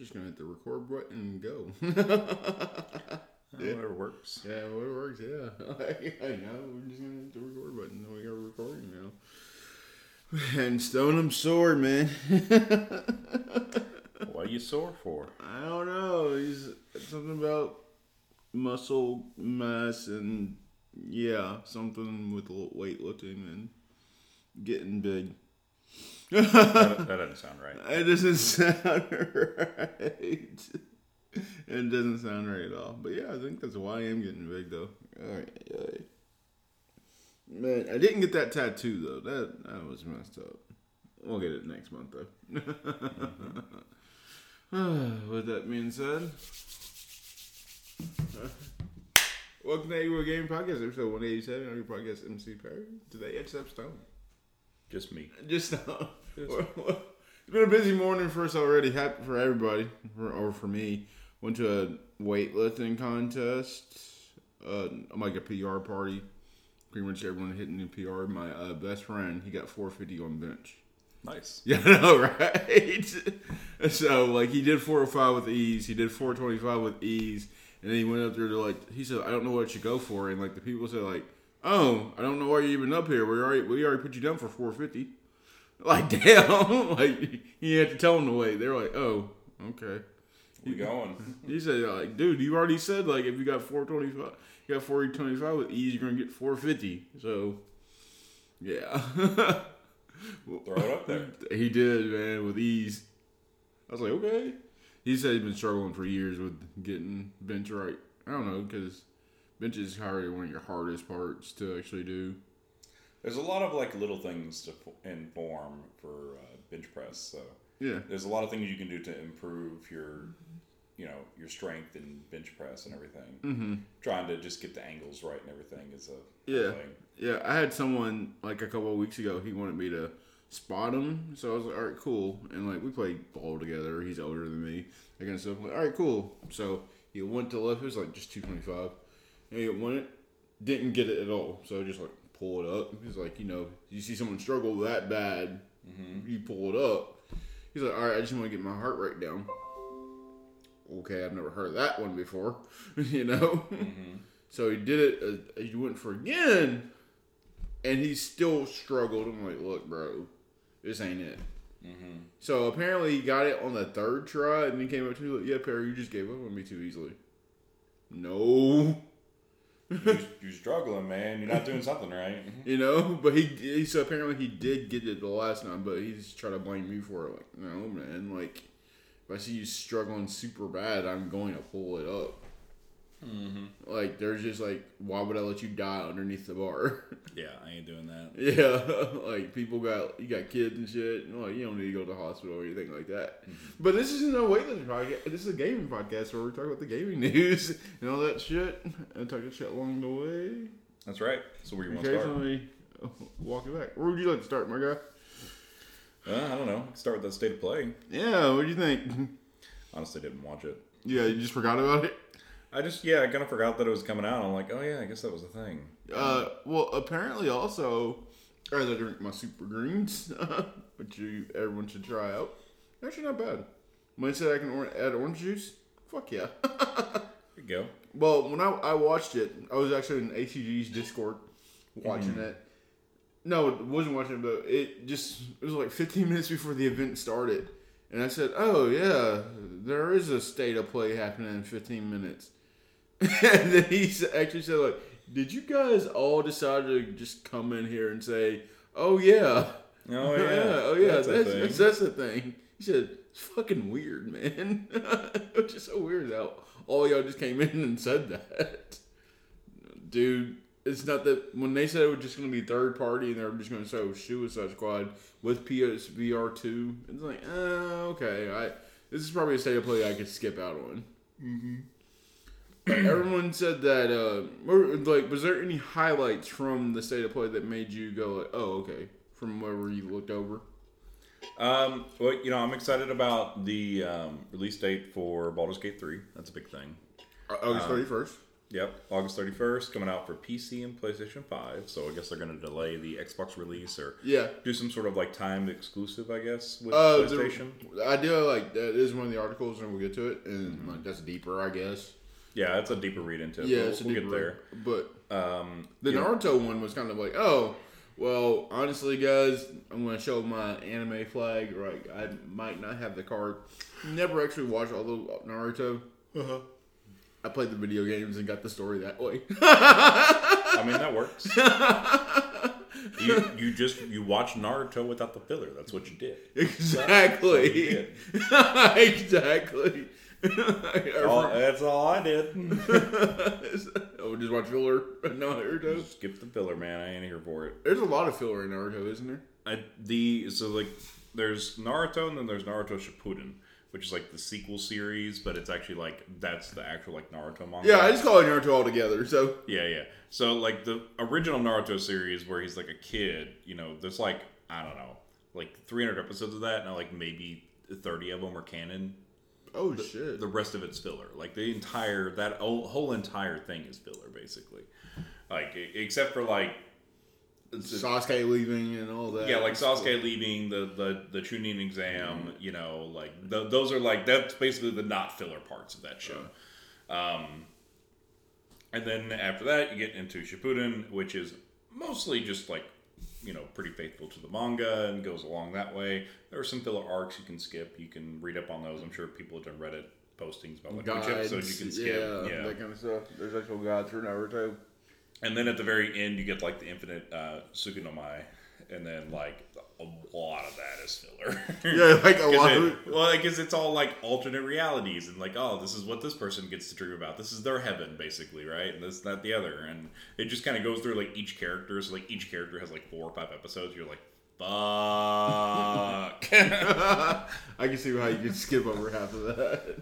just gonna hit the record button and go. Yeah. Whatever works. Yeah, whatever works. Yeah, I know. We're just gonna hit the record button. We got recording now. And stone him sore, man. what are you sore for? I don't know. He's something about muscle mass and yeah, something with weightlifting and getting big. That, that doesn't sound right. It doesn't sound right. It doesn't sound right at all. But yeah, I think that's why I am getting big though. All right, all right. Man, I didn't get that tattoo though. That that was messed up. We'll get it next month though. mm-hmm. With that being said, welcome to A Game Podcast, episode one eighty seven. I'm your podcast MC Perry. Today it's Stone. Just me. Just. Just it's been a busy morning for us already. Happy for everybody, for, or for me. Went to a weightlifting contest, uh, like a PR party. Pretty much everyone hitting the PR. My uh, best friend, he got 450 on bench. Nice. Yeah, I know, right? so, like, he did 405 with ease. He did 425 with ease. And then he went up there to, like, he said, I don't know what you go for. And, like, the people said, like, oh, I don't know why you're even up here. We already, we already put you down for 450. Like, damn. like, you had to tell them to wait. They're like, oh, okay. We going. he said, like, dude, you already said, like, if you got 425, you got 425 with ease, you're going to get 450. So, yeah. Throw it up there. He did, man, with ease. I was like, okay. He said he's been struggling for years with getting bench right. I don't know, because bench is probably one of your hardest parts to actually do. There's a lot of like little things to inform for uh, bench press. So yeah, there's a lot of things you can do to improve your, you know, your strength and bench press and everything. Mm-hmm. Trying to just get the angles right and everything is a yeah, thing. yeah. I had someone like a couple of weeks ago. He wanted me to spot him, so I was like, all right, cool. And like we played ball together. He's older than me. That kind of stuff. Like, all right, cool. So he went to left. It was like just two twenty five. And he went it, didn't get it at all. So just like pull it up. He's like, you know, you see someone struggle that bad, mm-hmm. you pull it up. He's like, all right, I just want to get my heart rate down. Okay, I've never heard that one before, you know. Mm-hmm. So he did it. Uh, he went for again, and he still struggled. I'm like, look, bro, this ain't it. Mm-hmm. So apparently he got it on the third try, and he came up to me like, "Yeah, Perry, you just gave up on me too easily." No, you're, you're, struggling, man. You're not doing something right. you know, but he, he so apparently he did get it the last time, but he's trying to blame me for it. Like, no, man. Like, if I see you struggling super bad, I'm going to pull it up. Mm-hmm. Like there's just like, why would I let you die underneath the bar? yeah, I ain't doing that. Yeah, like people got you got kids and shit. And, like you don't need to go to the hospital or anything like that. Mm-hmm. But this isn't a weightlifting podcast. This is a gaming podcast where we talk about the gaming news and all that shit and talk shit along the way. That's right. So where you want to start? Walk it back. Where would you like to start, my guy? Uh, I don't know. Start with the state of play. Yeah. What do you think? Honestly, didn't watch it. Yeah, you just forgot about it. I just yeah, I kind of forgot that it was coming out. I'm like, oh yeah, I guess that was a thing. Uh, well, apparently also, as I drink my super greens, which you everyone should try out. Actually, not bad. When I said I can or- add orange juice, fuck yeah. there you go. Well, when I, I watched it, I was actually in ATG's Discord watching mm. it. No, wasn't watching it, but it just it was like 15 minutes before the event started, and I said, "Oh yeah, there is a state of play happening in 15 minutes." And then he actually said, like, did you guys all decide to just come in here and say, oh, yeah. Oh, yeah. yeah. Oh, yeah. That's, that's, that's, that's the thing. He said, it's fucking weird, man. it's just so weird how all y'all just came in and said that. Dude, it's not that when they said it was just going to be third party and they were just going to say Suicide Squad with PSVR 2, it's like, uh, okay. I This is probably a state of play I could skip out on. Mm-hmm everyone said that. Uh, like, was there any highlights from the state of play that made you go, like, "Oh, okay," from wherever you looked over? Um, well, you know, I'm excited about the um, release date for Baldur's Gate 3. That's a big thing. August 31st. Yep, August 31st, coming out for PC and PlayStation 5. So I guess they're going to delay the Xbox release or Yeah. do some sort of like timed exclusive, I guess, with Uh, the, PlayStation. the idea like that is one of the articles, and we'll get to it, and like that's deeper, I guess. Yeah, it's a deeper read into it. Yeah, but it's a we'll, deeper, we'll get But there. Um, the yeah. Naruto one was kind of like, oh, well, honestly, guys, I'm gonna show my anime flag. Right, I might not have the card. Never actually watched all the Naruto. Uh-huh. I played the video games and got the story that way. I mean, that works. you, you just you watch Naruto without the filler. That's what you did. exactly. exactly. All, that's all I did. oh, just watch filler. No, Naruto. Skip the filler, man. I ain't here for it. There's a lot of filler in Naruto, isn't there? I, the so like there's Naruto and then there's Naruto Shippuden, which is like the sequel series, but it's actually like that's the actual like Naruto manga. Yeah, I just call it Naruto altogether. So yeah, yeah. So like the original Naruto series where he's like a kid, you know, there's like I don't know, like 300 episodes of that, and like maybe 30 of them are canon. Oh shit! The rest of it's filler. Like the entire that whole, entire thing is filler, basically. Like except for like. Sasuke leaving and all that. yeah, like Sasuke leaving the the the Chunin exam, you know, like th- those are like that's basically the not filler parts of that show. Um, and then after that, you get into Shippuden, which is mostly just like you know pretty faithful to the manga and goes along that way. There are some filler arcs you can skip. You can read up on those. I'm sure people have done Reddit postings about like which episodes you can skip. yeah, yeah. that kind of stuff. There's actual guides for Naruto. And then at the very end, you get like the infinite uh, Tsukuyomi, and then like a lot of that is filler. Yeah, like a lot it- of it. well, because it's all like alternate realities, and like, oh, this is what this person gets to dream about. This is their heaven, basically, right? And this, that, the other, and it just kind of goes through like each character. So like each character has like four or five episodes. You're like, fuck. I can see how you could skip over half of that.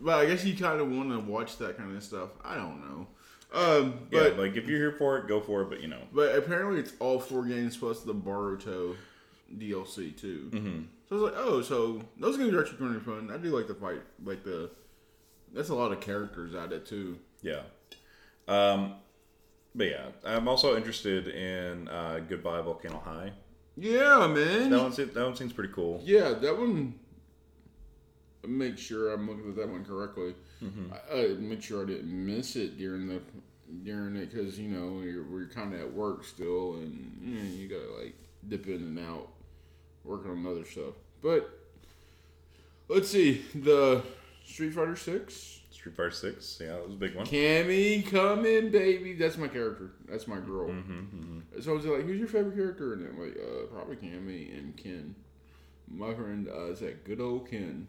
But I guess you kind of want to watch that kind of stuff. I don't know. Um, yeah, but like if you're here for it, go for it. But you know, but apparently it's all four games plus the Boruto DLC too. Mm-hmm. So I was like, oh, so those games are actually of fun. I do like the fight, like the. That's a lot of characters added too. Yeah. Um, but yeah, I'm also interested in uh, Goodbye Volcano High. Yeah, man. That one, that one seems pretty cool. Yeah, that one. Make sure I'm looking at that one correctly. I, I make sure I didn't miss it during the during it because you know you're, we're kind of at work still, and you, know, you gotta like dip in and out, working on other stuff. But let's see the Street Fighter Six. Street Fighter Six, yeah, that was a big one. Cammy coming, baby. That's my character. That's my girl. Mm-hmm, So I was like, "Who's your favorite character?" And I'm like, uh, "Probably Cammy and Ken." My friend uh, is that good old Ken.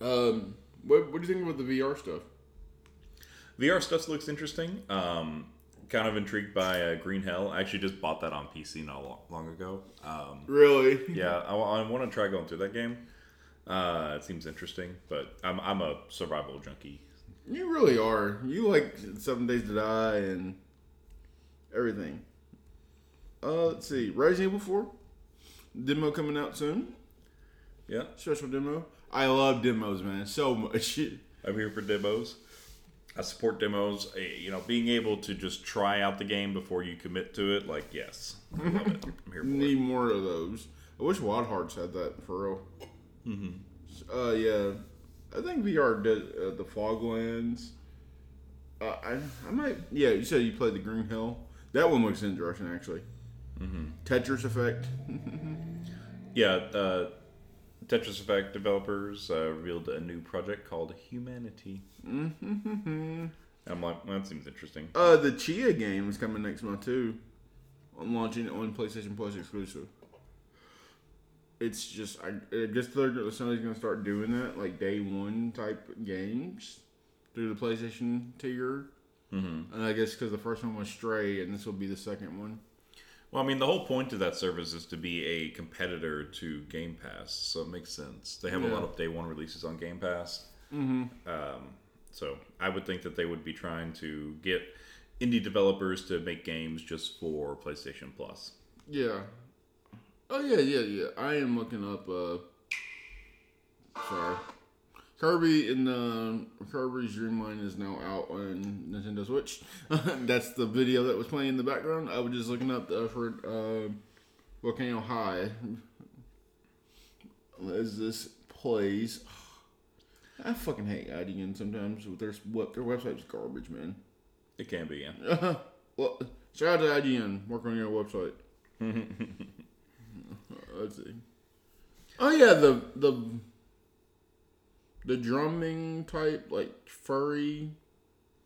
Um, what what do you think about the VR stuff? VR stuff looks interesting. Um, kind of intrigued by uh, Green Hell. I actually just bought that on PC not long, long ago. Um, Really? yeah, I, want to try going through that game. Uh, it seems interesting, but I'm I'm a survival junkie. You really are. You like Seven Days to Die and everything. Uh, let's see. Resident Evil Four demo coming out soon. Yeah, Special demo. I love demos, man, so much. I'm here for demos. I support demos. You know, being able to just try out the game before you commit to it, like yes, I love it. I'm here for it. Need more of those. I wish Wild Hearts had that for real. Mm-hmm. Uh, yeah, I think VR did uh, the Foglands. Uh, I I might. Yeah, you said you played the Green Hell. That one looks interesting, actually. Mm-hmm. Tetris Effect. Yeah, uh, Tetris Effect developers uh, revealed a new project called Humanity. Mm-hmm. I'm like, well, that seems interesting. Uh, the Chia game is coming next month too. I'm launching it on PlayStation Plus exclusive. It's just I, I guess they're somebody's gonna start doing that like day one type games through the PlayStation tier. Mm-hmm. And I guess because the first one was Stray, and this will be the second one. Well, I mean, the whole point of that service is to be a competitor to Game Pass, so it makes sense. They have a lot of day one releases on Game Pass. Mm-hmm. Um, so I would think that they would be trying to get indie developers to make games just for PlayStation Plus. Yeah. Oh yeah, yeah, yeah. I am looking up. uh Sorry, Kirby in the Kirby's Dream Line is now out on Nintendo Switch. That's the video that was playing in the background. I was just looking up the, for uh, Volcano High as this plays. I fucking hate IGN sometimes with their what their website's garbage, man. It can be, yeah. well, shout out to IGN. Work on your website. Let's see. Oh yeah, the the the drumming type like furry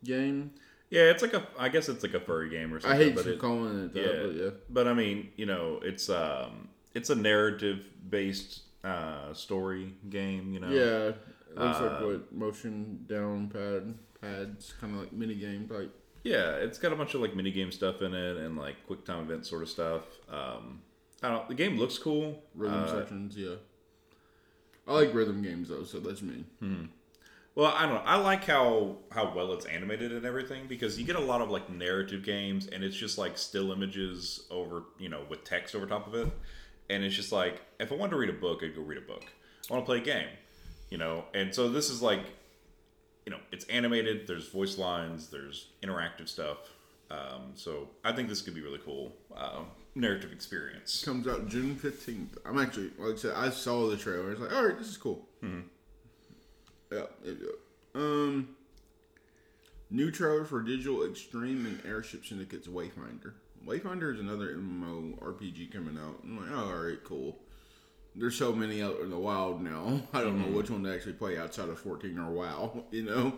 game. Yeah, it's like a. I guess it's like a furry game or something. I hate but it, calling it that, yeah, but yeah. But I mean, you know, it's um, it's a narrative based uh story game. You know. Yeah, it looks like Uh, what motion down pad pads, kind of like mini game type. Yeah, it's got a bunch of like mini game stuff in it and like quick time event sort of stuff. Um, I don't. The game looks cool. Rhythm Uh, sections, yeah. I like rhythm games though, so that's me. Well, I don't know. I like how how well it's animated and everything because you get a lot of like narrative games and it's just like still images over, you know, with text over top of it. And it's just like if I wanted to read a book, I'd go read a book. I want to play a game, you know. And so this is like you know, it's animated, there's voice lines, there's interactive stuff. Um, so I think this could be really cool. Uh, narrative experience. Comes out June fifteenth. I'm actually like I said, I saw the trailer. It's like, all right, this is cool. Yeah, yeah, yeah. Um, new trailer for Digital Extreme and Airship Syndicate's Wayfinder. Wayfinder is another MMO RPG coming out. I'm like, oh, all right, cool. There's so many out in the wild now. I don't know which one to actually play outside of 14 or WoW. You know,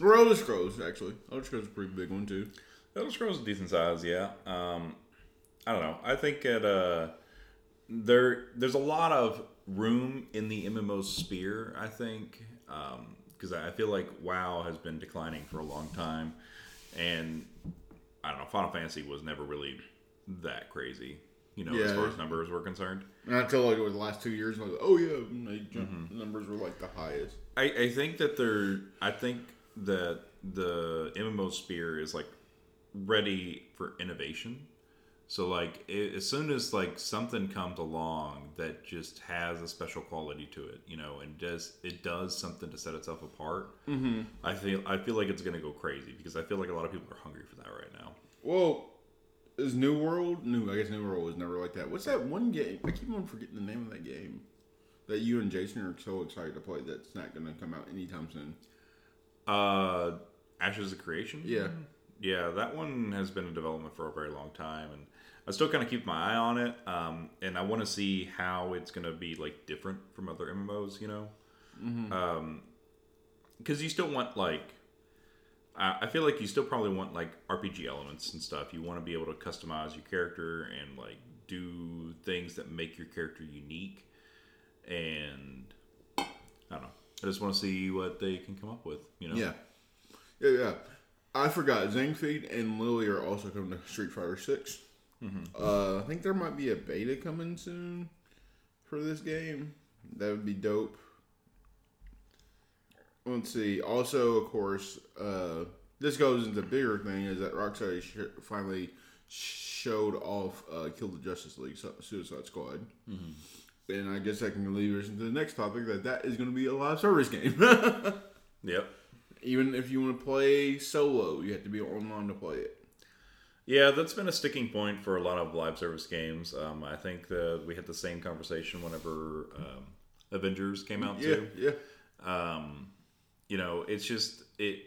or Elder Scrolls actually. Elder Scrolls is a pretty big one too. Elder Scrolls is a decent size, yeah. Um, I don't know. I think at uh, there there's a lot of room in the MMO sphere. I think because I feel like WoW has been declining for a long time, and I don't know. Final Fantasy was never really that crazy, you know, as far as numbers were concerned. I feel like it was the last two years. And I was like, oh yeah, and they jumped, the numbers were like the highest. I, I think that they're I think that the MMO sphere is like ready for innovation. So like i as soon as like something comes along that just has a special quality to it, you know, and does it does something to set itself apart, mm-hmm. I feel I feel like it's gonna go crazy because I feel like a lot of people are hungry for that right now. Well, is New World? New, I guess New World was never like that. What's that one game? I keep on forgetting the name of that game that you and Jason are so excited to play. That's not going to come out anytime soon. Uh, Ashes of Creation. Yeah. yeah, that one has been in development for a very long time, and I still kind of keep my eye on it. Um, and I want to see how it's going to be like different from other MMOs, you know. Um, because you still want like, I I feel like you still probably want like RPG elements and stuff. You want to be able to customize your character and like do things that make your character unique. And I don't know. I just want to see what they can come up with. You know. Yeah. Yeah, yeah. I forgot. Zangief and Lily are also coming to Street Fighter 6. Uh, I think there might be a beta coming soon for this game. That would be dope. Let's see. Also, of course, uh, this goes into the bigger thing is that Rocksteady sh- finally showed off uh, Kill the Justice League Su- Suicide Squad. And I guess I can lead us into the next topic that that is going to be a live service game. Yep. Even if you want to play solo, you have to be online to play it. Yeah, that's been a sticking point for a lot of live service games. Um, I think we had the same conversation whenever um, Avengers came out Yeah, too. yeah. Um, you know, it's just it.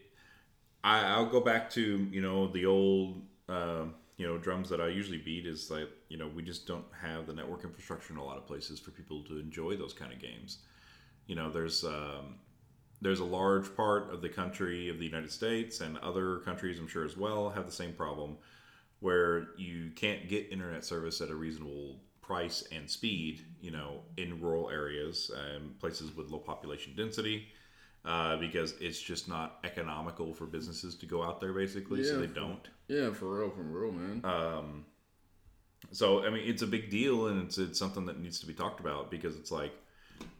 I, I'll go back to you know the old uh, you know drums that I usually beat is like you know we just don't have the network infrastructure in a lot of places for people to enjoy those kind of games. You know, there's um, there's a large part of the country of the United States and other countries, I'm sure as well, have the same problem where you can't get internet service at a reasonable price and speed, you know, in rural areas and places with low population density, uh, because it's just not economical for businesses to go out there, basically, so Yeah. they don't. Yeah, for real, for real, man. Um, so I mean, it's a big deal, and it's it's something that needs to be talked about because it's like,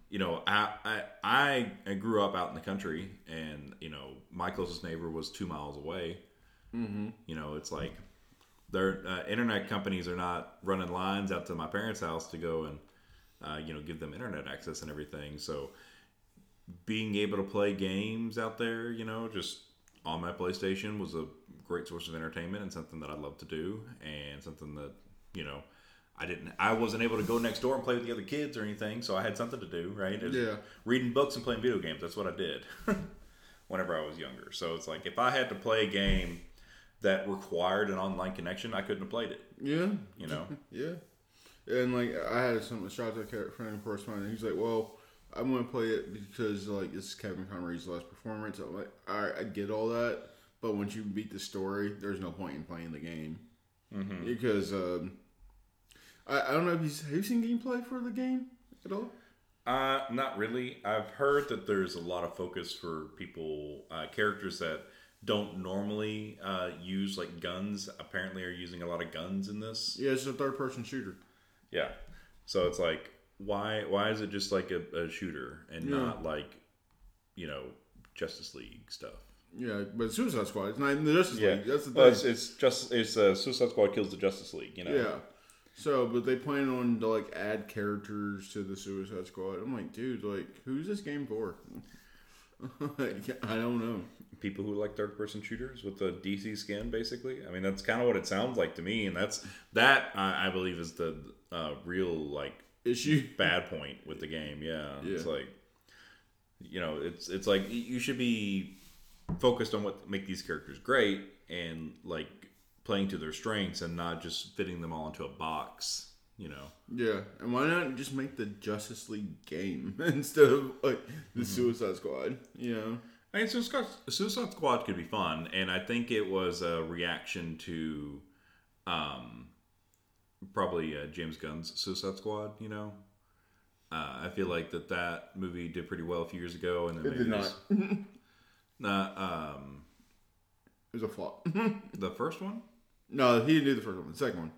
you know, I I I, I grew up out in the country, and you know, my closest neighbor was two miles away. Mm-hmm. You know, it's like their uh, internet companies are not running lines out to my parents' house to go and uh, you know give them internet access and everything. So being able to play games out there, you know, just on my PlayStation was a great source of entertainment and something that I love to do and something that, you know, I didn't I wasn't able to go next door and play with the other kids or anything, so I had something to do, right? Yeah. Reading books and playing video games, that's what I did whenever I was younger. So it's like if I had to play a game that required an online connection, I couldn't have played it, Yeah. you know. Yeah. And like I had some shout out to a friend of course mine and he's like, Well, I'm gonna play it because like this is Kevin Conroy's last performance. I'm like, all right, I get all that, but once you beat the story, there's no point in playing the game Mm-hmm. because um, I, I don't know if you've, have you seen gameplay for the game at all. Uh, not really. I've heard that there's a lot of focus for people, uh, characters that don't normally uh, use like guns. Apparently, are using a lot of guns in this. Yeah, it's a third person shooter. Yeah. So it's like, why? Why is it just like a, a shooter and Yeah. not like, you know, Justice League stuff? Yeah, but Suicide Squad. It's not even the Justice League. That's the thing. Well, it's, it's just it's uh, Suicide Squad kills the Justice League. You know. Yeah. So, but they plan on to like add characters to the Suicide Squad. I'm like, dude, like, who's this game for? like, I don't know. People who like third person shooters with the DC skin, basically. I mean, that's kind of what it sounds like to me, and that's that I, I believe is the uh, real like Issue. bad point with the game. Yeah, it's like you know, it's it's like you should be focused on what make these characters great and like playing to their strengths and not just fitting them all into a box. You know. Yeah, and why not just make the Justice League game instead of like the Suicide Squad? You know. I mean, Suicide, Suicide Squad could be fun, and I think it was a reaction to, um, probably uh, James Gunn's Suicide Squad. You know, uh, I feel like that that movie did pretty well a few years ago, and then It maybe did this- not. Nah, um, It was a flop. the first one. no, he didn't do the first one. The second one,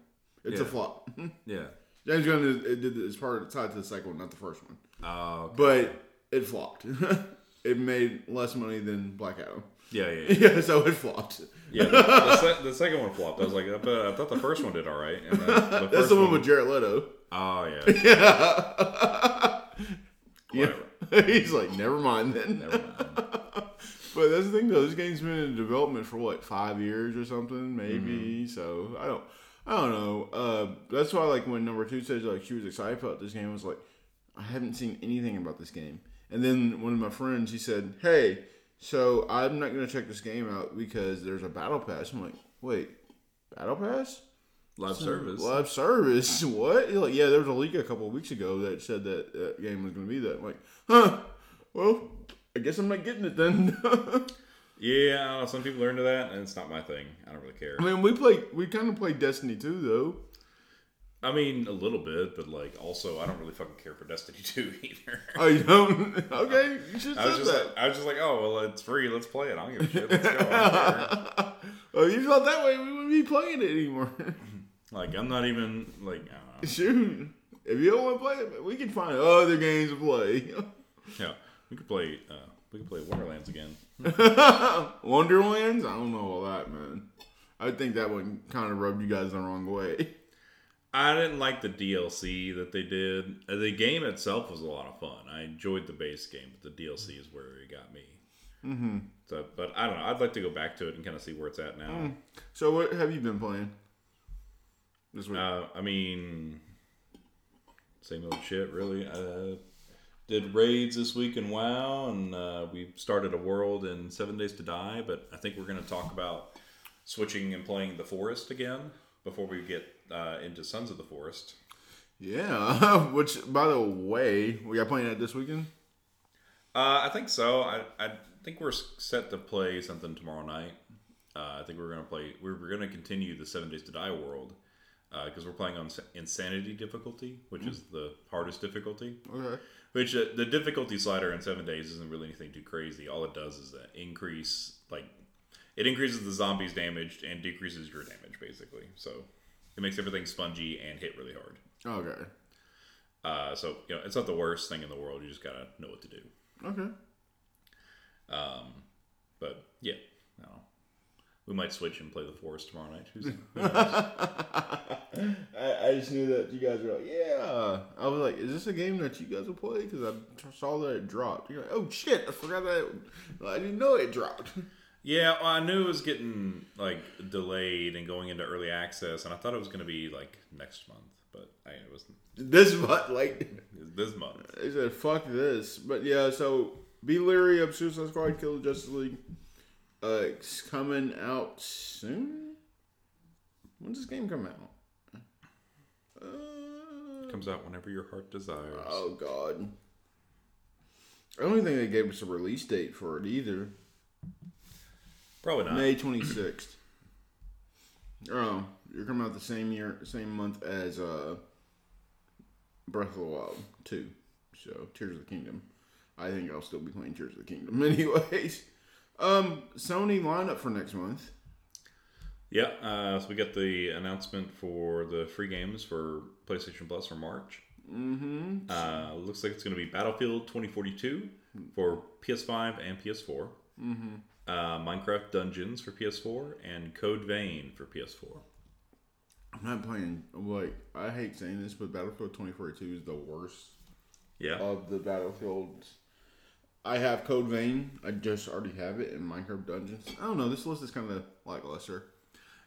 it's a flop. Yeah. James Gunn it did it's part of tied to the second one, not the first one. Oh, okay. But it flopped. it made less money than Black Adam. yeah, yeah, yeah. Yeah, so it flopped. yeah the, the, se- the second one flopped. I was like, I thought, I thought the first one did all right. And the That's the one with Jared Leto. Oh yeah. Yeah. Whatever. He's like, never mind then. Never mind. But that's the thing though. This game's been in development for what five years or something, maybe. Mm-hmm. So I don't, I don't know. Uh, that's why like when number two says like she was excited about this game, I was like, I haven't seen anything about this game. And then one of my friends he said, Hey, so I'm not gonna check this game out because there's a battle pass. I'm like, Wait, battle pass? Live service. Live service? What? He's like, yeah, there was a leak a couple of weeks ago that said that that game was gonna be that. I'm like, huh? Well, I guess I'm not getting it then. Yeah, I don't know, some people are into that, and it's not my thing. I don't really care. I mean, we play, we kind of play Destiny 2, though. I mean, a little bit, but like also, I don't really fucking care for Destiny 2 either. Oh, you don't? Okay, you should I was just, that. like, I was just like, oh well, it's free. Let's play it. I don't give a shit. Let's go. I don't care. oh, you felt that way, we wouldn't be playing it anymore. like, I'm not even like, I don't know. Shoot, if you don't want to play it, we can find other games to play. yeah, we could play. Uh, we could play Wonderlands again. Wonderlands? I don't know all that, man. I think that one kind of rubbed you guys the wrong way. I didn't like the DLC that they did. Uh, The game itself was a lot of fun. I enjoyed the base game, but the DLC is where it got me. Mm-hmm. So, but I don't know. I'd like to go back to it and kind of see where it's at now. So, what have you been playing this week? Uh, I mean, same old shit, really. Uh, did raids this week in WoW, and uh, we started a world in Seven Days to Die. But I think we're going to talk about switching and playing the Forest again before we get uh, into Sons of the Forest. yeah, which, by the way, we got playing that this weekend? Uh, I think so. I, I think we're set to play something tomorrow night. Uh, I think we're gonna play. We're, we're gonna continue the Seven Days to Die world because we're playing on Insanity difficulty, which is the hardest difficulty. Okay. Which uh, the difficulty slider in Seven Days isn't really anything too crazy. All it does is uh, increase like it increases the zombies' damage and decreases your damage basically. So it makes everything spongy and hit really hard. Okay. Uh, so you know it's not the worst thing in the world. You just gotta know what to do. Okay. Um, but yeah, no. We might switch and play the Forest tomorrow night. Who's, I, I just knew that you guys were like, yeah. I was like, is this a game that you guys will play? Because I saw that it dropped. You're like, oh shit, I forgot that. I didn't know it dropped. yeah, well, I knew it was getting like delayed and going into early access, and I thought it was going to be like next month, but I, it wasn't. This month, like, this month. they said, fuck this. But yeah, so be leery of Suicide Squad Kill the Justice League. Uh, it's coming out soon. When's this game come out? Uh, Comes out whenever your heart desires. oh god. I don't think they gave us a release date for it either. Probably not. May twenty sixth. Oh, you're coming out the same year, same month as uh, Breath of the Wild two. So Tears of the Kingdom. I think I'll still be playing Tears of the Kingdom, anyways. Um, Sony lineup for next month. Yeah, uh, so we got the announcement for the free games for PlayStation Plus for March. Mm-hmm. Uh, looks like it's going to be Battlefield 2042 for PS5 and PS4. Mm-hmm. Uh, Minecraft Dungeons for PS4 and Code Vein for PS4. I'm not playing. Like I hate saying this, but Battlefield 2042 is the worst Yeah, of the battlefields. I have Code Vein. I just already have it in Minecraft Dungeons. I don't know. This list is kind of lackluster.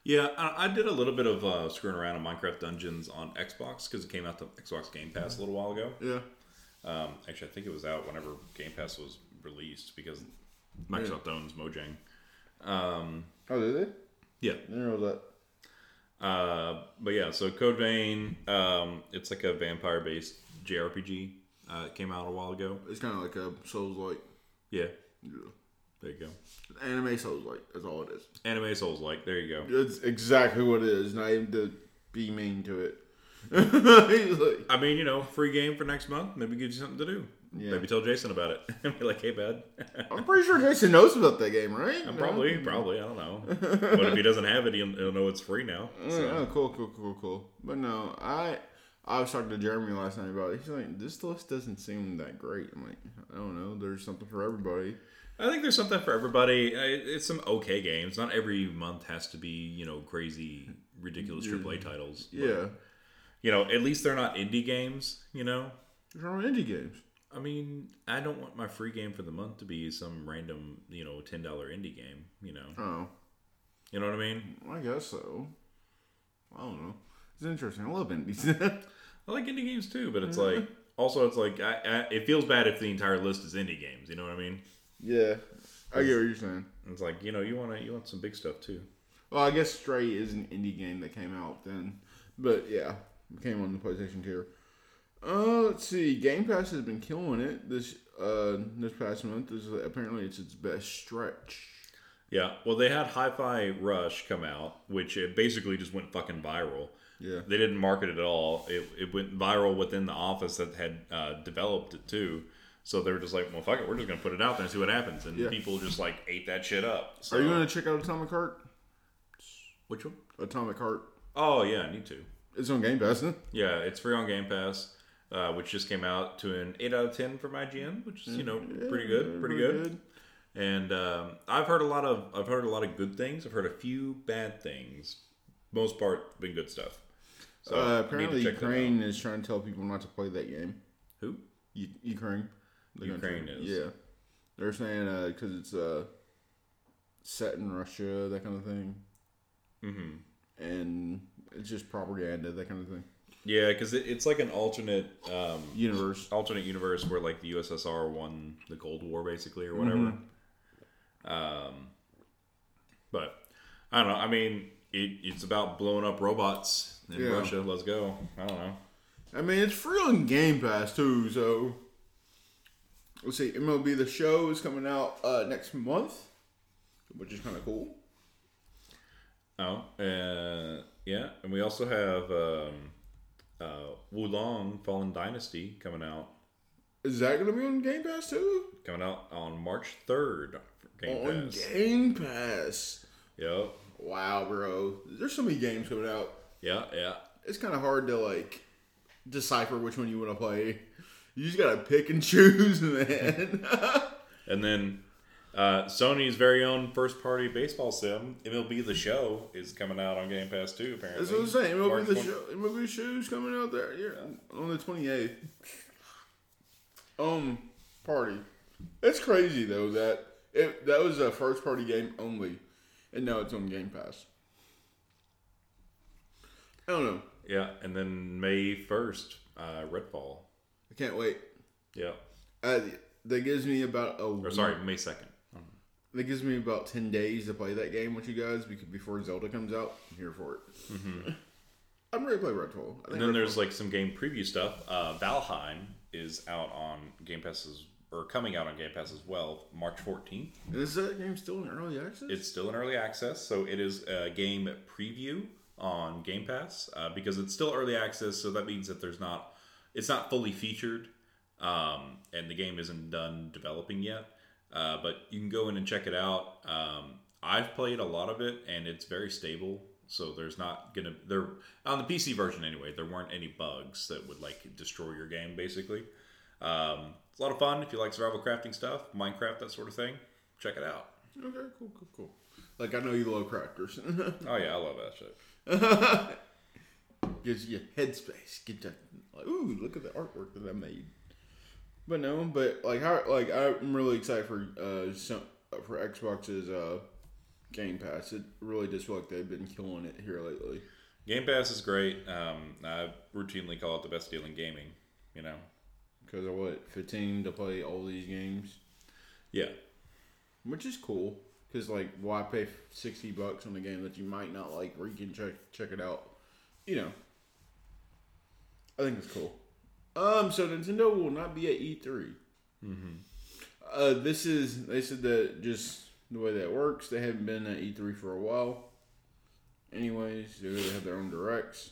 yeah. I, I did a little bit of uh, screwing around in Minecraft Dungeons on Xbox because it came out to Xbox Game Pass a little while ago. Yeah. Um, actually, I think it was out whenever Game Pass was released because Microsoft owns Mojang. Um, Oh, did they? yeah, I didn't know that. Uh, but yeah, so Code Vein, um, it's like a vampire based JRPG. Uh, it came out a while ago. It's kind of like a Souls like. Yeah, yeah. there you go. Anime Souls like. That's all it is. Anime Souls like. There you go. It's exactly what it is. Not even to be mean to it. Like, I mean, you know, free game for next month. Maybe gives you something to do. Yeah. Maybe tell Jason about it. and be like, hey, bud. I'm pretty sure Jason knows about that game, right? I'm probably, probably. I don't know. but if he doesn't have it, he'll, he'll know it's free now. Oh, yeah, So. oh, cool, cool, cool, cool. But no, I I was talking to Jeremy last night about it. He's like, this list doesn't seem that great. I'm like, I don't know. There's something for everybody. I think there's something for everybody. It's some okay games. Not every month has to be, you know, crazy, ridiculous AAA titles. But, Yeah. you know, at least they're not indie games. You know, wrong with indie games. I mean, I don't want my free game for the month to be some random, you know, ten dollar indie game. You know, Oh, you know what I mean? I guess so. I don't know. It's interesting. I love indies. I like indie games too, but it's like also it's like I, I, it feels bad if the entire list is indie games. You know what I mean? yeah, I get what you're saying. It's like you know you want to you want some big stuff too. Well, I guess Stray is an indie game that came out then, but yeah, came on the PlayStation tier. Uh, let's see. Game Pass has been killing it this uh this past month. This is, apparently it's its best stretch. Yeah, well, they had Hi-Fi Rush come out, which it basically just went fucking viral. Yeah. They didn't market it at all. It, it went viral within the office that had uh, developed it too. So they were just like, well, fuck it, we're just gonna put it out there and see what happens. And Yeah. people just like ate that shit up. So, Are you going to check out Atomic Heart? which one? Atomic Heart. Oh yeah, I need to. It's on Game Pass. Isn't? Yeah, it's free on Game Pass, uh, which just came out to an eight out of ten from IGN, which is you know pretty good, pretty good. And um, I've heard a lot of I've heard a lot of good things. I've heard a few bad things. Most part, been good stuff. So Uh, I need to apparently, Ukraine is trying to tell people not to play that game. Who? U- Ukraine. The Ukraine country. is. Yeah. They're saying because it's uh, set in Russia, that kind of thing, Mm-hmm. and it's just propaganda, that kind of thing. Yeah, because it, it's like an alternate um, Universe. alternate universe where like the USSR won the Cold War basically or whatever. Um, but I don't know. I mean, it, it's about blowing up robots in Yeah. Russia. Let's go. I don't know. I mean, it's free on Game Pass too, so let's see. MLB The Show is coming out uh, next month, which is kind of cool. Oh, uh, yeah, and we also have um, uh, Wo Long Fallen Dynasty coming out Is that going to be on Game Pass too? coming out on March third. Game on Pass. Game Pass. Yep. Wow, bro. There's so many games coming out. Yeah, yeah. It's kind of hard to like decipher which one you want to play. You just gotta pick and choose, man. And then Uh, Sony's very own first party baseball sim, MLB The Show, is coming out on Game Pass too, apparently. That's what I'm saying. MLB March the 20 show, MLB The show's coming out there yeah, on the 28th. Um, party. It's crazy though that it that was a first party game only, and now it's on Game Pass. I don't know. Yeah, and then May 1st, uh, Redfall. I can't wait. Yeah. Uh, that gives me about a Or sorry, May 2nd. That gives me about ten days to play that game with you guys because before Zelda comes out, I'm here for it. I'm ready to play Redfall. I Mm-hmm. And then there's Redfall- like some game preview stuff. Uh, Valheim is out on Game Pass as, or coming out on Game Pass as well, March 14th. Is that game still in early access? It's still in early access, so it is a game preview on Game Pass uh, because it's still early access. So that means that there's not, it's not fully featured, um, and the game isn't done developing yet. Uh, but you can go in and check it out. Um, I've played a lot of it, and it's very stable. So there's not gonna there on the PC version anyway. There weren't any bugs that would like destroy your game. Basically, um, it's a lot of fun if you like survival crafting stuff, Minecraft, that sort of thing. Check it out. okay, cool, cool, cool. Like I know you love crafters. Oh yeah, I love that shit. Gives you headspace. Get that. Like, ooh, look at the artwork that I made. But no, but like how like I'm really excited for uh some for Xbox's uh Game Pass. It really does feel like they've been killing it here lately. Game Pass is great. Um, I routinely call it the best deal in gaming. You know. Because of what, 15 to play all these games? Yeah. Which is cool. Because, like, why pay 60 bucks on a game that you might not like where you can check check it out? You know. I think it's cool. Um, so Nintendo will not be at E3. Mm-hmm. Uh, this is, they said that just the way that works, they haven't been at E3 for a while. Anyways, they have their own directs.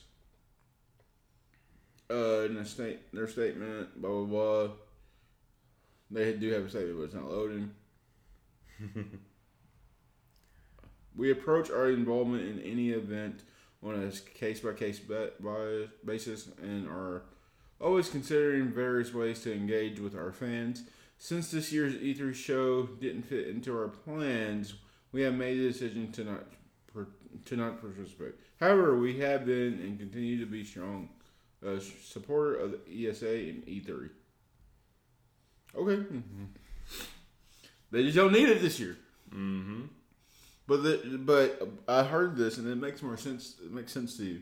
Uh, in their, state, their statement, blah, blah, blah. They do have a statement, but it's not loading. we approach our involvement in any event on a case by case basis and are always considering various ways to engage with our fans. Since this year's E3 show didn't fit into our plans, we have made the decision to not per- to not participate. However, we have been and continue to be strong uh, supporter of the ESA and E3. Okay, they just don't need it this year. Mm-hmm. But the, but I heard this and it makes more sense. It makes sense to you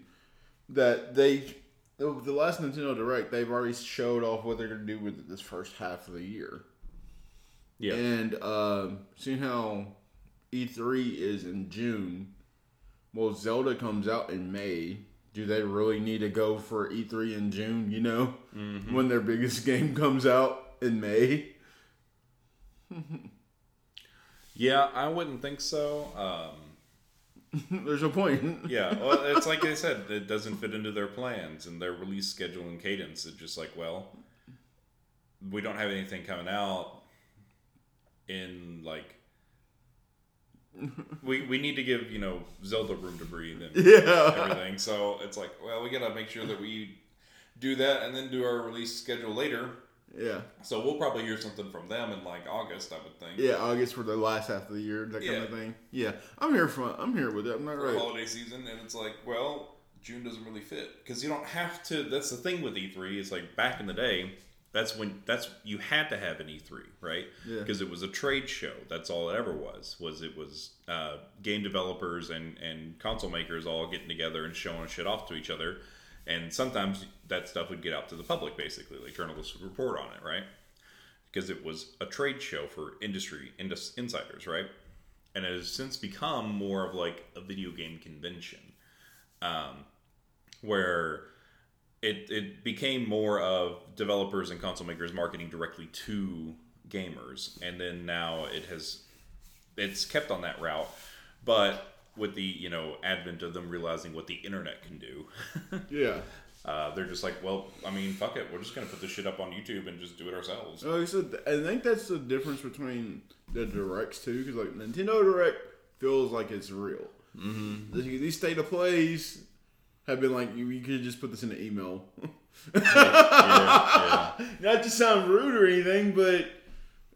that they the the last Nintendo Direct they've already showed off what they're going to do with this first half of the year. Yeah. And um, seeing how E3 is in June, well, Zelda comes out in May. Do they really need to go for E3 in June? You know, when their biggest game comes out in May. Yeah, I wouldn't think so. Um, There's no point. yeah, well, it's like I said, it doesn't fit into their plans and their release schedule and cadence. It's just like, well, we don't have anything coming out in like. We, we need to give you know Zelda room to breathe and Yeah. everything. So it's like, well, we gotta make sure that we do that and then do our release schedule later. Yeah. So we'll probably hear something from them in like August, I would think. Yeah, August for the last half of the year, that kind of thing. Yeah, I'm here for. I'm here with it. I'm not for right. holiday season, and it's like, well, June doesn't really fit because you don't have to. That's the thing with E3 is like back in the day, that's when that's you had to have an E3, right? Yeah. Because it was a trade show. That's all it ever was. Was it was uh, game developers and and console makers all getting together and showing shit off to each other, and sometimes that stuff would get out to the public, basically, like journalists would report on it, right? Because it was a trade show for industry indus- insiders, right? And it has since become more of like a video game convention um, where it, it became more of developers and console makers marketing directly to gamers and then now it has it's kept on that route but with the you know advent of them realizing what the internet can do Yeah. uh, they're just like well i mean fuck it we're just gonna put this shit up on youtube and just do it ourselves Like I said, I think that's the difference between the directs too, because like Nintendo Direct feels like it's real. Mm-hmm. These state of plays have been like you, you could just put this in an email. yeah, yeah. Not to sound rude or anything, but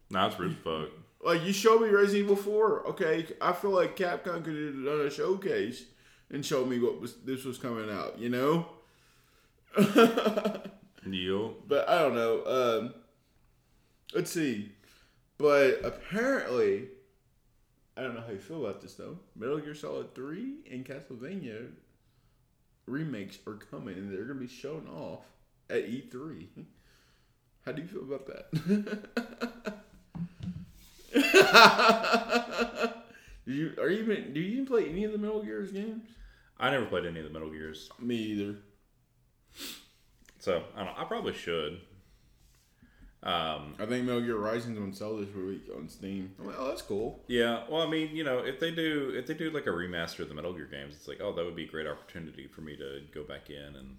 Nah, it's rude as fuck Like you showed me Resident Evil Four. Okay, I feel like Capcom could have done a showcase and showed me what was this was coming out. You know. You But I don't know. Um, let's see. But apparently, I don't know how you feel about this though. Metal Gear Solid Three and Castlevania remakes are coming, and they're gonna be shown off at E3. How do you feel about that? do you are you even do you even play any of the Metal Gears games? I never played any of the Metal Gears, Me either. so I don't. know. I probably should. Um, I think Metal Gear Rising's on sale this week on Steam. I'm like, oh, that's cool. yeah. Well, I mean, you know, if they do, if they do like a remaster of the Metal Gear games, it's like, oh, that would be a great opportunity for me to go back in and,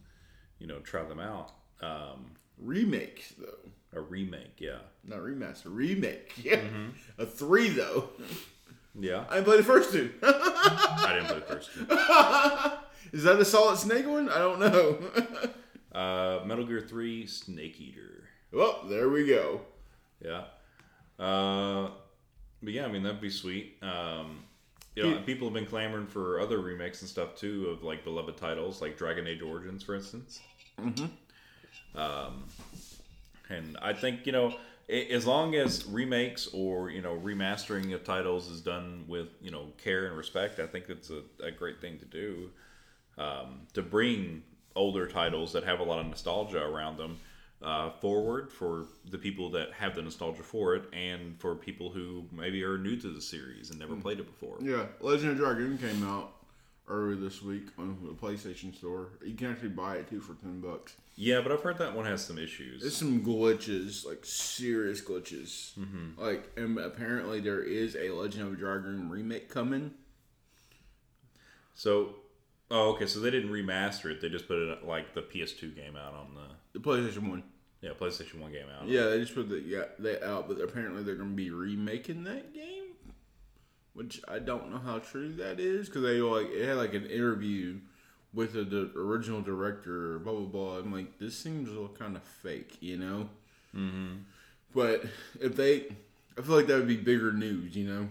you know, try them out. Um, Remakes though. a remake, yeah, Not remaster, remake. Yeah. A three though. yeah. I didn't play the first two. I didn't play the first two. Is that the Solid Snake one? I don't know. Uh, Metal Gear Three, Snake Eater. well, there we go. Yeah. Uh, but yeah, I mean that'd be sweet. Um, you know, people have been clamoring for other remakes and stuff too of like beloved titles, like Dragon Age Origins, for instance. Mm-hmm. Um, and I think you know, as long as remakes or you know remastering of titles is done with you know care and respect, I think it's a, a great thing to do. Um, to bring older titles that have a lot of nostalgia around them uh, forward for the people that have the nostalgia for it, and for people who maybe are new to the series and never played it before. Yeah, Legend of Dragoon came out earlier this week on the PlayStation Store. You can actually buy it too for ten bucks. Yeah, but I've heard that one has some issues. There's some glitches, like serious glitches. Mm-hmm. Like, and apparently there is a Legend of Dragoon remake coming. So, oh, okay. So they didn't remaster it; they just put it like the PS2 game out on the The PlayStation One. yeah PlayStation One game out. Yeah, they just put the yeah they out, but apparently they're going to be remaking that game, which I don't know how true that is because they like it had like an interview with the, the original director, blah blah blah. I'm like, this seems a little kind of fake, you know. Mm-hmm. But if they, I feel like that would be bigger news, you know.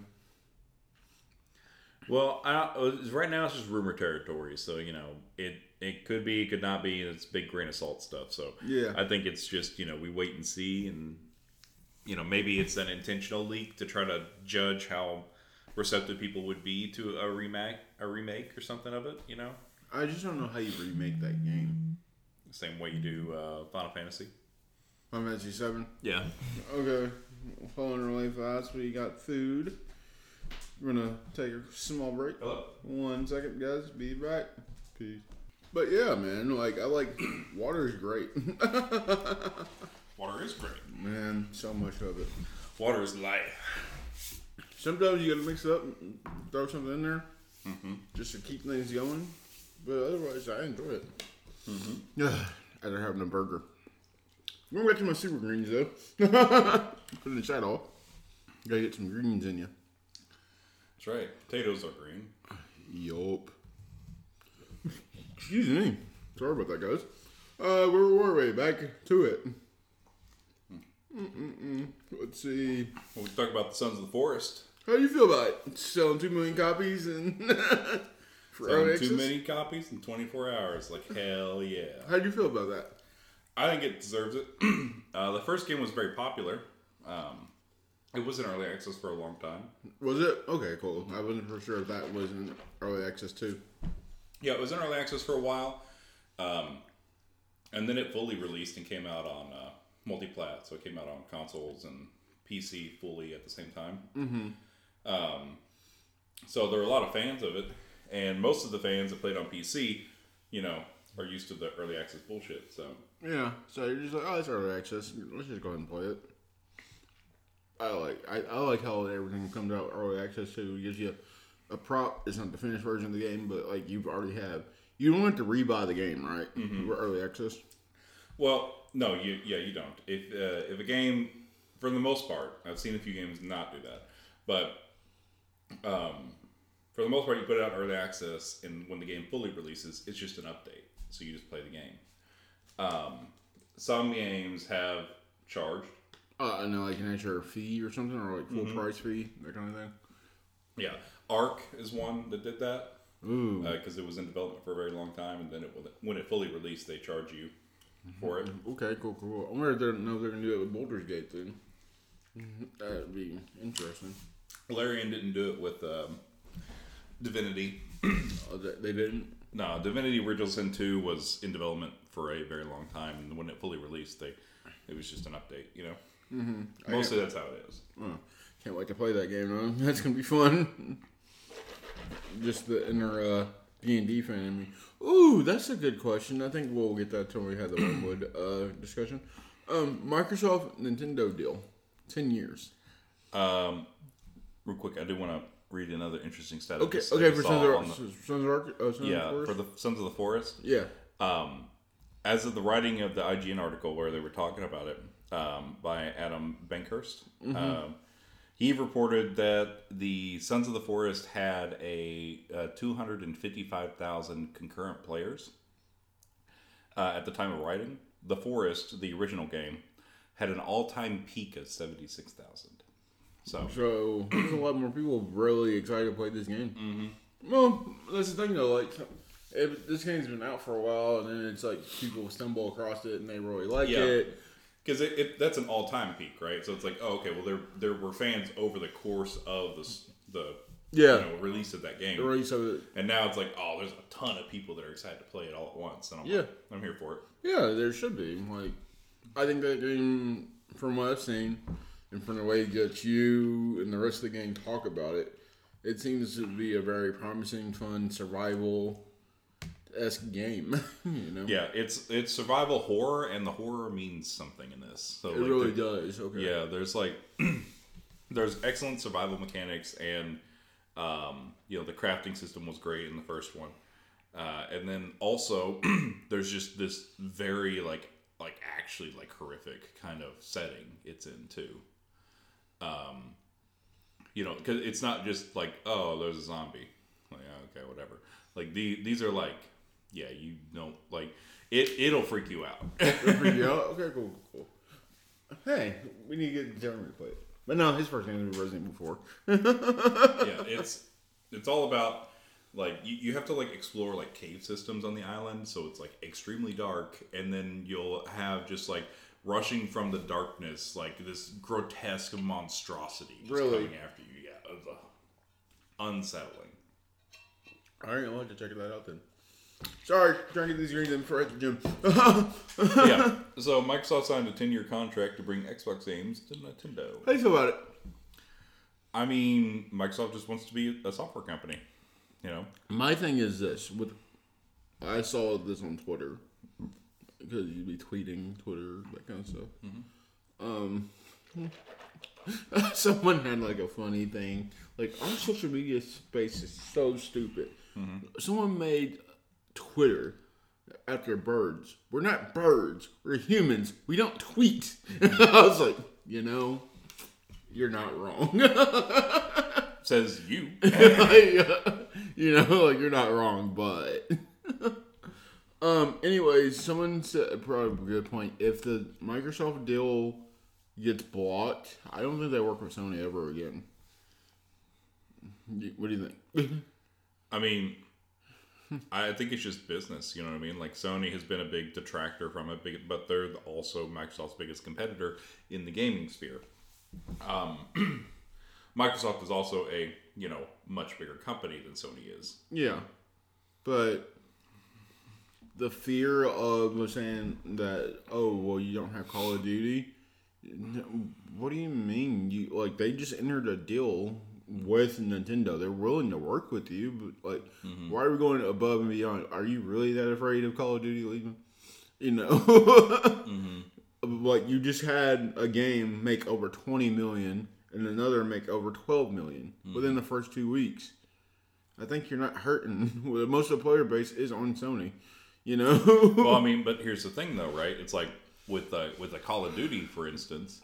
Well, I, right now it's just rumor territory, so you know it. It could be, it could not be. It's big grain of salt stuff. So Yeah. I think it's just you know we wait and see, and you know maybe it's an intentional leak to try to judge how receptive people would be to a remake, a remake or something of it. You know, I just don't know how you remake that game. same way you do uh, Final Fantasy. Final Fantasy Seven. Yeah. Okay, following really fast. We got food. We're gonna take a small break. Hello. One second, guys. Be right. Peace. But yeah, man, like I like water is great. Water is great. man, so much of it. Water is life. Sometimes you gotta mix it up and throw something in there just to keep things going. But otherwise, I enjoy it. Yeah, after having a burger. I'm gonna get to my super greens though. Put in the chat off. Gotta get some greens in you. That's right. Potatoes are green. Yup. Excuse me. Sorry about that, guys. Uh, where were we? Back to it. Mm-mm-mm. Let's see. Well, we talk about the Sons of the Forest. How do you feel about it? Selling two million copies and Selling too many copies in 24 hours. Like, hell yeah. How do you feel about that? I think it deserves it. uh, the first game was very popular. Um, it was in early access for a long time. Was it okay? Cool. I wasn't for sure if that was in early access too. Yeah, it was in early access for a while. Um, and then it fully released and came out on uh, multi-plat. So it came out on consoles and PC fully at the same time. Mm-hmm. Um, so there are a lot of fans of it. And most of the fans that played on PC, you know, are used to the early access bullshit. So Yeah. So you're just like, oh, it's early access. Let's just go ahead and play it. I like I, I like how everything comes out early access too. It gives you a, a prop. It's not the finished version of the game, but like you already have. You don't have to rebuy the game, right? We're early access. Well, no, you yeah, you don't. If uh, if a game, for the most part, I've seen a few games not do that, but um, for the most part, you put it out in early access, and when the game fully releases, it's just an update. So you just play the game. Um, some games have charged, Uh, I know, like an extra fee or something, or like full price fee, that kind of thing. Yeah, ARK is one that did that Ooh, because it was in development for a very long time, and then it when it fully released, they charge you for it. okay, cool, cool. I wonder if they know if they're gonna do it with Baldur's Gate then. That'd be interesting. Larian didn't do it with um, Divinity. Oh, they, didn't. No, Divinity Original Sin 2 was in development for a very long time, and when it fully released, they it was just an update. You know, mm-hmm. mostly that's how it is. Oh, can't wait to play that game though. That's gonna be fun. Just the inner uh, D and D fan in me. Ooh, that's a good question. I think we'll get that till we have the Wormwood uh, discussion. Um, Microsoft Nintendo deal, ten years. Um, real quick, I do want to read another interesting stat. Okay, okay for Sons of, the- Sons of uh, Sons of yeah, Forest? for the Sons of the Forest. yeah. Um, as of the writing of the IGN article where they were talking about it um, by Adam Bankhurst, um, he reported that the Sons of the Forest had a, uh 255,000 concurrent players uh, at the time of writing. The Forest, the original game, had an all-time peak of 76,000. So So there's a lot more people really excited to play this game. Mm-hmm. Well, that's the thing though. Like, if this game's been out for a while, and then it's like people stumble across it and they really like Yeah. it. because it, it that's an all-time peak, right? So it's like, oh, okay, well, there there were fans over the course of the the Yeah. you know, release of that game. The release of it. And now it's like, oh, there's a ton of people that are excited to play it all at once, and I'm Yeah. like, I'm here for it. Yeah, there should be. Like, I think that game, from what I've seen, and from the way that you and the rest of the gang talk about it, it seems to be a very promising, fun survival esque game. you know, Yeah, it's it's survival horror, and the horror means something in this. So it like, really the- does. Okay. Yeah, there's like there's excellent survival mechanics, and um, you know the crafting system was great in the first one, uh, and then also there's just this very like like actually like horrific kind of setting it's in too. Um, you know, because it's not just like oh there's a zombie, like okay whatever. Like the these are like yeah you don't like it it'll freak you out. yeah. Okay. Cool. Cool. Hey, we need to get Jeremy to play it. But no, his first game was Resident Evil 4. yeah, it's it's all about like you, you have to like explore like cave systems on the island, so it's like extremely dark, and then you'll have just like rushing from the darkness, like this grotesque monstrosity just Really? coming after you. Yeah, it's, uh, unsettling. All right, I'll have to check that out then. Sorry, trying to get these greens in for the gym. yeah. So Microsoft signed a ten year contract to bring Xbox games to Nintendo. How do you feel about it? I mean, Microsoft just wants to be a software company. You know. My thing is this: with I saw this on Twitter because you'd be tweeting Twitter that kind of stuff. Um, someone had like a funny thing. Like our social media space is so stupid. Someone made Twitter after birds. We're not birds. We're humans. We don't tweet. I was like, you know, you're not wrong. Says you. like, uh, you know, like you're not wrong, but um. Anyways, someone said probably a good point. If the Microsoft deal gets blocked, I don't think they work with Sony ever again. What do you think? I mean, I think it's just business. You know what I mean? Like Sony has been a big detractor from it, big- but they're also Microsoft's biggest competitor in the gaming sphere. Um, Microsoft is also a you know much bigger company than Sony is. Yeah, but the fear of saying that oh well you don't have Call of Duty. What do you mean? You like they just entered a deal with Nintendo. They're willing to work with you, but like, mm-hmm. why are we going above and beyond? Are you really that afraid of Call of Duty leaving? You know, mm-hmm. like you just had a game make over twenty million and another make over twelve million within mm-hmm. the first two weeks. I think you're not hurting. Most of the player base is on Sony. You know. well, I mean, but here's the thing, though, right? It's like with uh, with a Call of Duty, for instance.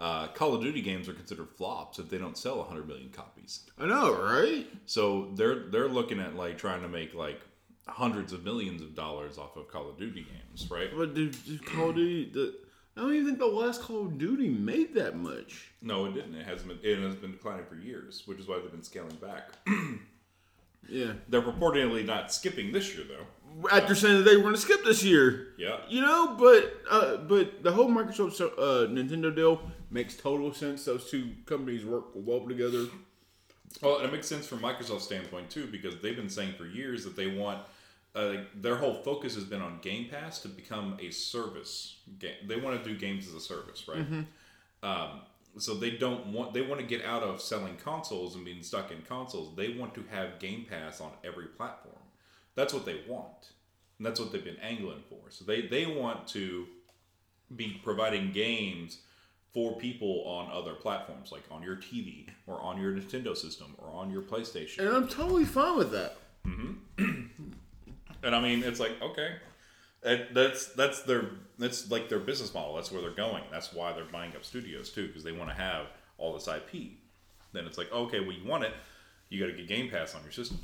Uh, Call of Duty games are considered flops if they don't sell 100 million copies. I know, right? So they're they're looking at like trying to make like hundreds of millions of dollars off of Call of Duty games, right? But dude, dude, Call of Duty, the I don't even think the last Call of Duty made that much. No, it didn't. It hasn't been. It has been declining for years, which is why they've been scaling back. Yeah. They're reportedly not skipping this year, though. After saying that they were going to skip this year. Yeah. You know, but uh, but the whole Microsoft uh, Nintendo deal makes total sense. Those two companies work well together. Well, and it makes sense from Microsoft's standpoint too, because they've been saying for years that they want uh, their whole focus has been on Game Pass to become a service. Game. They want to do games as a service, right? Um, so they don't want they want to get out of selling consoles and being stuck in consoles. They want to have Game Pass on every platform. That's what they want, and that's what they've been angling for. So they they want to be providing games for people on other platforms, like on your TV or on your Nintendo system or on your PlayStation. And I'm totally fine with that. Mm-hmm. And I mean, it's like okay, and that's that's their that's like their business model. That's where they're going. That's why they're buying up studios too, because they want to have all this IP. Then it's like okay, well you want it, you got to get Game Pass on your system,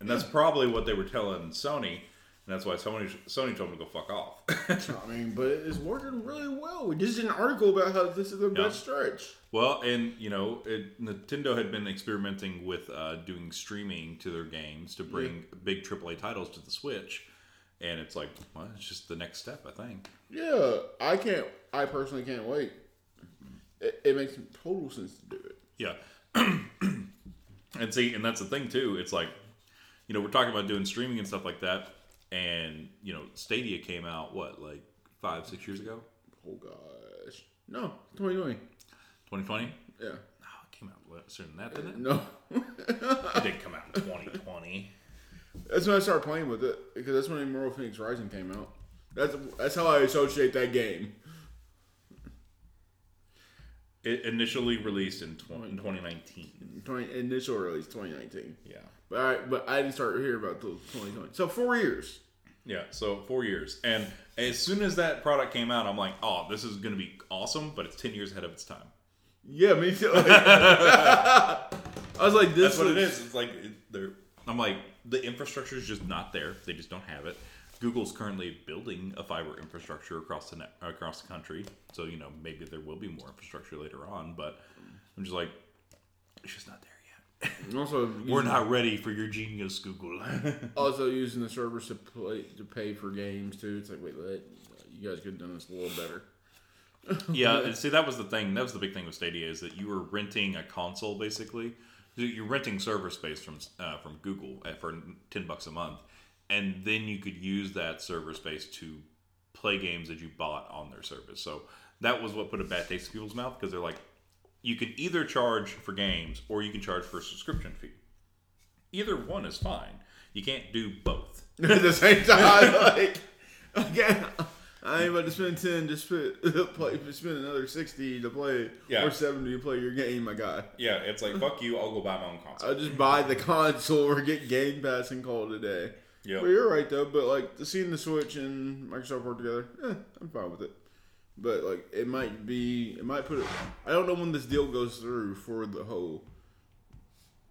and that's probably what they were telling Sony, and that's why Sony Sony told them to go fuck off. I mean, but it's working really well. We just did an article about how this is their best stretch. Well, and you know, it, Nintendo had been experimenting with uh, doing streaming to their games to bring big AAA titles to the Switch, and it's like, well, it's just the next step, I think. Yeah, I can't. I personally can't wait. It, it makes total sense to do it. Yeah, and see, and that's the thing too. It's like, you know, we're talking about doing streaming and stuff like that, and you know, Stadia came out what like five, six years ago, Oh gosh, no, 2020. 2020. Yeah, No, it came out sooner than that, didn't it? no. It did come out in 2020. That's when I started playing with it because that's when Immortal Fenyx Rising came out. That's that's how I associate that game. It initially released in, 20, in 2019. 20, initial release 2019. Yeah. But I but I didn't start hearing about till 2020. So four years. Yeah, so four years. And as soon as that product came out, I'm like, oh, this is going to be awesome, but it's 10 years ahead of its time. Yeah, me too. I was like, this That's what it is. It's like, they're, I'm like, the infrastructure is just not there. They just don't have it. Google's currently building a fiber infrastructure across the net, across the country. So, you know, maybe there will be more infrastructure later on, but I'm just like, it's just not there Also, We're not ready for your genius, Google. Also using the servers to play to pay for games too. It's like, wait, what? You guys could have done this a little better. Yeah, and see, that was the thing. That was the big thing with Stadia is that you were renting a console basically. You're renting server space from uh, from Google for ten bucks a month, and then you could use that server space to play games that you bought on their service. So that was what put a bad taste in people's mouth because they're like, you can either charge for games or you can charge for a subscription fee. Either one is fine. You can't do both. At the same time, like, again, I ain't about to spend ten to spend, play, spend another sixty to play Yeah. or seventy to play your game, my guy. Yeah, it's like fuck you. I'll go buy my own console. I'll just buy the console or get Game Pass and call it a day. Yep. But you're right though. But like seeing the Switch and Microsoft work together, eh, I'm fine with it. But like it might be, it might put it. I don't know when this deal goes through for the whole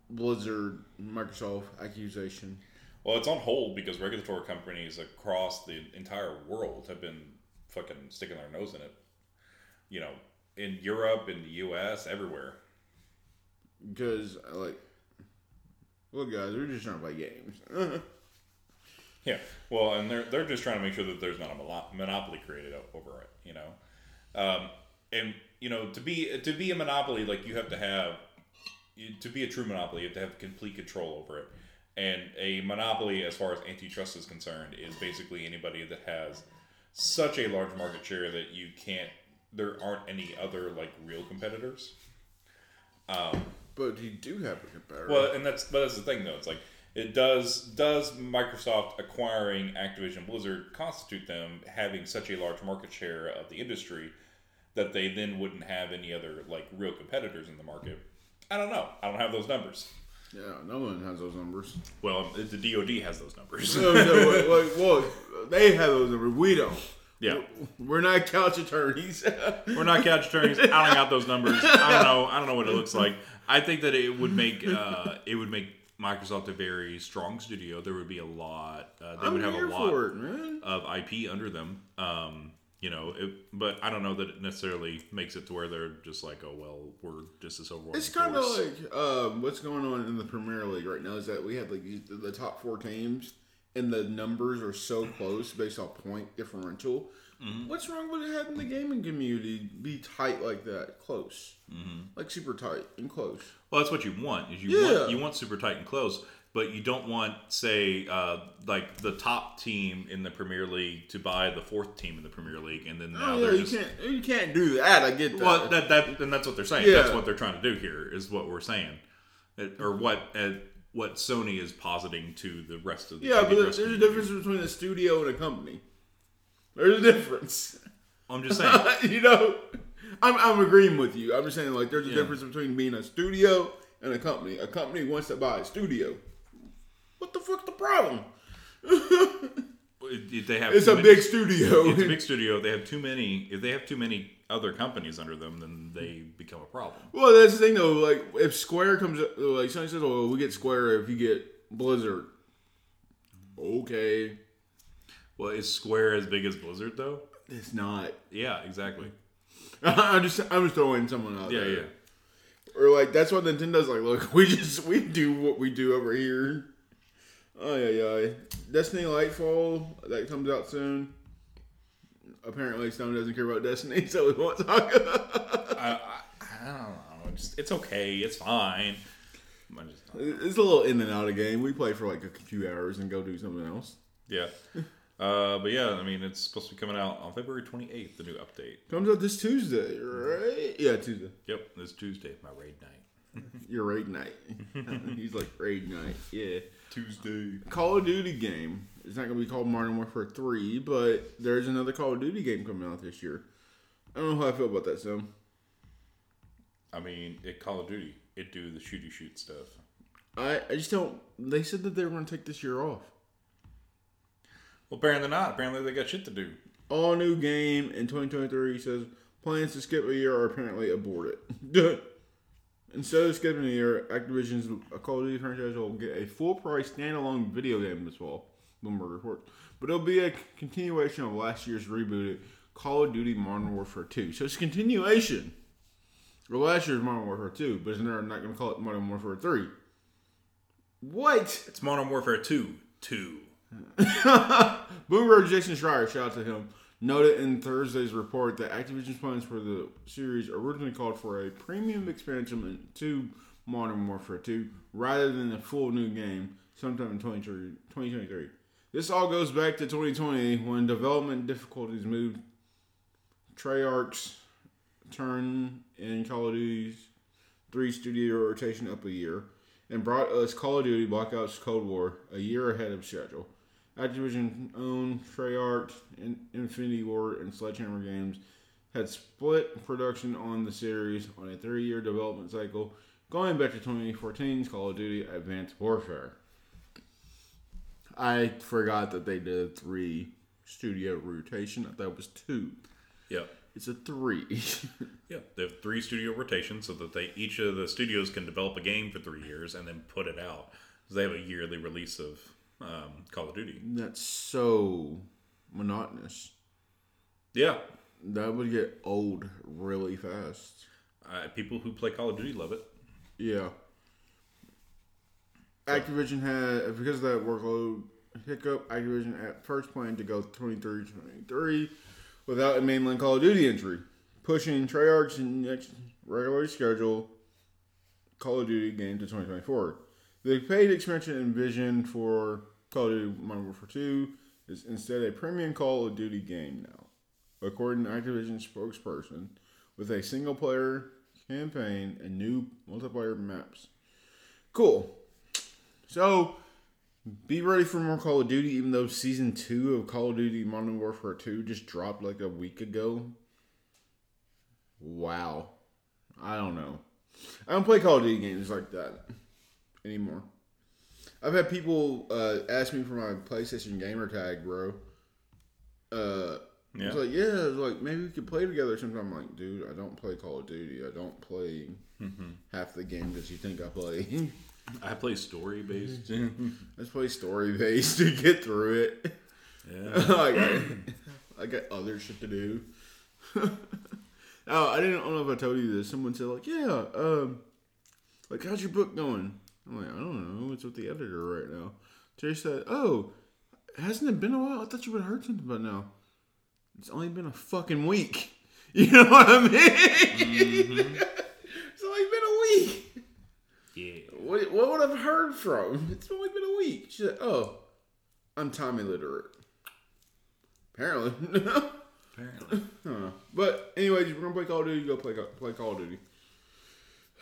Blizzard Microsoft accusation. Well, it's on hold because regulatory companies across the entire world have been fucking sticking their nose in it. You know, in Europe, in the U.S., everywhere. Because like, look, guys, we're just trying to play games. Yeah. Well, and they're they're just trying to make sure that there's not a monopoly created over it. You know, um, and you know to be to be a monopoly, like you have to have to be a true monopoly, you have to have complete control over it. And a monopoly, as far as antitrust is concerned, is basically anybody that has such a large market share that you can't. There aren't any other like real competitors. Um, but you do have a competitor. Well, and that's but that's the thing though. It's like it does does Microsoft acquiring Activision Blizzard constitute them having such a large market share of the industry that they then wouldn't have any other like real competitors in the market? I don't know. I don't have those numbers. yeah, no one has those numbers. Well, the DoD has those numbers. no, no, like, well, they have those numbers. We don't. yeah. We're not couch attorneys. We're not couch attorneys. I don't got those numbers. I don't know. I don't know what it looks like. I think that it would make uh, it would make Microsoft a very strong studio. There would be a lot. Uh, they I'm would have a lot it, of IP under them. Um, you know, it, but I don't know that it necessarily makes it to where they're just like, oh well, we're just this overall. It's kind of like um, what's going on in the Premier League right now is that we have like the top four teams, and the numbers are so close based on point differential. What's wrong with having the gaming community be tight like that, close, mm-hmm. like super tight and close? Well, that's what you want. Is you Yeah. want you want super tight and close, but you don't want, say, uh, like the top team in the Premier League to buy the fourth team in the Premier League, and then now Oh, yeah, they're you just can't you can't do that. I get that. well, that that and that's what they're saying. Yeah. That's what they're trying to do here. Is what we're saying, It- or what uh, what Sony is positing to the rest of the yeah, but there's a difference between a studio and a company. There's a difference. I'm just saying. you know, I'm, I'm agreeing with you. I'm just saying, like, there's a Yeah. difference between being a studio and a company. A company wants to buy a studio. What the fuck's the problem? If they have It's a many- big studio. It's a big studio. They have too many. If they have too many other companies under them, then they become a problem. well, that's the thing, though. Like, if Square comes, up- like, somebody says, "Oh, we get Square if you get Blizzard." Okay, Well, is Square as big as Blizzard though? it's not. Yeah, exactly. I'm just, I'm just throwing someone out Yeah, there. yeah. Or like that's what Nintendo's like. Look, we just we do what we do over here. Oh yeah, yeah. Destiny Lightfall that comes out soon. Apparently, Stone doesn't care about Destiny, so we won't talk. I, I, I don't know. It's, it's okay. It's fine. Just, it's a little in and out of game. We play for like a few hours and go do something else. yeah. Uh, but yeah, I mean, it's supposed to be coming out on February 28th, the new update. Comes out this Tuesday, right? Yeah, Tuesday. Yep, this Tuesday, my raid night. Your raid night. He's like raid night. Yeah. Tuesday. Call of Duty game. It's not gonna be called Modern Warfare Three, but there's another Call of Duty game coming out this year. I don't know how I feel about that, Sam. I mean, it Call of Duty, it do the shooty shoot stuff. I, I just don't. They said that they were going to take this year off. Well, apparently not. Apparently they got shit to do. All new game in 2023 says plans to skip a year are apparently aborted. Instead of skipping a year, Activision's Call of Duty franchise will get a full price standalone video game this fall. Bloomberg report. But it'll be a continuation of last year's rebooted Call of Duty Modern Warfare 2. So it's a continuation of last year's Modern Warfare 2, but they're not going to call it Modern Warfare 3. What? It's Modern Warfare 2. 2. Bloomberg Jason Schreier, shout out to him, noted in Thursday's report that Activision's plans for the series originally called for a premium expansion to Modern Warfare 2 rather than a full new game sometime in 2023 2023. This all goes back to 2020 when development difficulties moved Treyarch's turn in Call of Duty's three studio rotation up a year and brought us Call of Duty Black Ops Cold War a year ahead of schedule. Activision owned Treyarch, In- Infinity Ward, and Sledgehammer Games had split production on the series on a three-year development cycle, going back to 2014's Call of Duty Advanced Warfare. I forgot that they did three studio rotation. I thought it was two. Yep. It's a three. Yeah, they have three studio rotations so that they each of the studios can develop a game for three years and then put it out. 'Cause They have a yearly release of um, Call of Duty. That's so monotonous. Yeah, That would get old really fast. uh, people who play Call of Duty love it. Yeah. Activision had because of that workload hiccup. Activision at first planned to go 23-23 without a mainland Call of Duty entry, pushing Treyarch's next regularly scheduled Call of Duty game to 2024. The paid expansion envisioned for Call of Duty Modern Warfare 2 is instead a premium Call of Duty game now, according to Activision spokesperson, with a single player campaign and new multiplayer maps. Cool. So, be ready for more Call of Duty, even though season two of Call of Duty Modern Warfare 2 just dropped like a week ago. Wow. I don't know. I don't play Call of Duty games like that anymore. I've had people uh, ask me for my PlayStation gamer tag, bro. Uh, Yeah. It's like, yeah, it's like maybe we could play together sometime. I'm like, dude, I don't play Call of Duty. I don't play half the games that you think I play. I play story based. Let's play story based to get through it. yeah. like, I, I got other shit to do. oh, I didn't I don't know if I told you this. Someone said like, yeah, um, like how's your book going? I'm like, I don't know. It's with the editor right now. Terry said, oh, hasn't it been a while? I thought you would have heard something by now. It's only been a fucking week. You know what I mean? Mm-hmm. it's only been a week. Yeah. What, what would I've heard from? It's only been a week. She said, "Oh, I'm time illiterate." Apparently. Apparently. Huh. But anyways, we're gonna play Call of Duty. Go play play Call of Duty.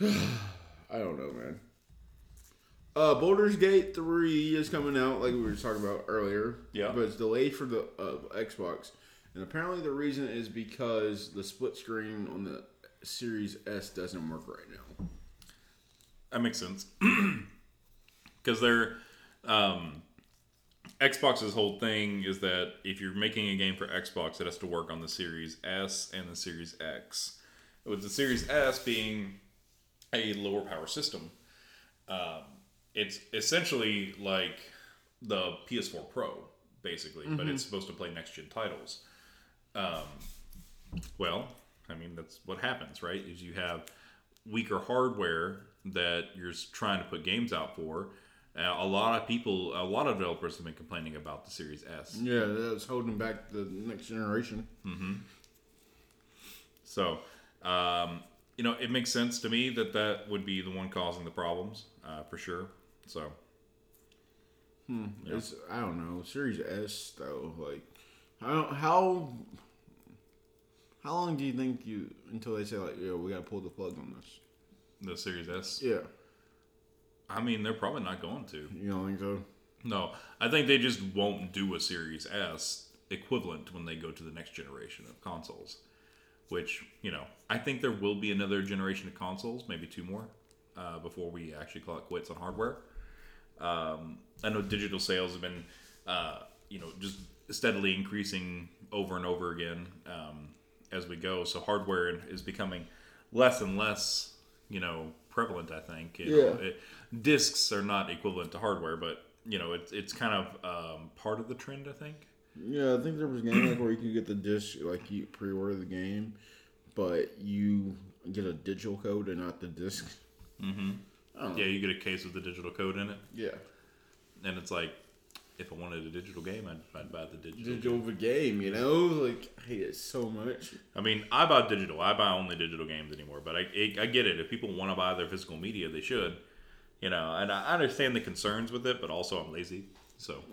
I don't know, man. Uh, Baldur's Gate three is coming out, like we were talking about earlier. Yeah. But it's delayed for the uh, Xbox, and apparently the reason is because the split screen on the Series S doesn't work right now. That makes sense. Because they're um, Xbox's whole thing is that if you're making a game for Xbox, it has to work on the Series S and the Series X. With the Series S being a lower power system, um, it's essentially like the PS4 Pro, basically, but it's supposed to play next gen titles. Um, well, I mean that's what happens, right? Is you have weaker hardware that you're trying to put games out for. Uh, a lot of people, a lot of developers have been complaining about the Series S. Yeah, that's holding back the next generation. So, um, you know, it makes sense to me that that would be the one causing the problems uh, for sure. So, hmm, It's I don't know Series S though. Like, how how how long do you think you until they say like, yeah, we gotta pull the plug on this? the Series S, Yeah, I mean, they're probably not going to. you don't think so? No, I think they just won't do a Series S equivalent when they go to the next generation of consoles. Which, you know, I think there will be another generation of consoles, maybe two more, uh, before we actually call it quits on hardware. Um, I know digital sales have been, uh, you know, just steadily increasing over and over again um, as we go. So hardware is becoming less and less, you know, prevalent. I think. You know, Yeah. it, discs are not equivalent to hardware, but you know, it's it's kind of um, part of the trend. I think. Yeah, I think there was a game like where you could get the disc, like you pre-order the game, but you get a digital code and not the disc. Yeah, you get a case with the digital code in it, Yeah, and it's like, if I wanted a digital game, I'd, I'd buy the digital. digital game. You know, like I hate it so much. I mean, I buy digital. I buy only digital games anymore. But I, I, I get it. If people want to buy their physical media, they should. You know, and I understand the concerns with it, but also I'm lazy. So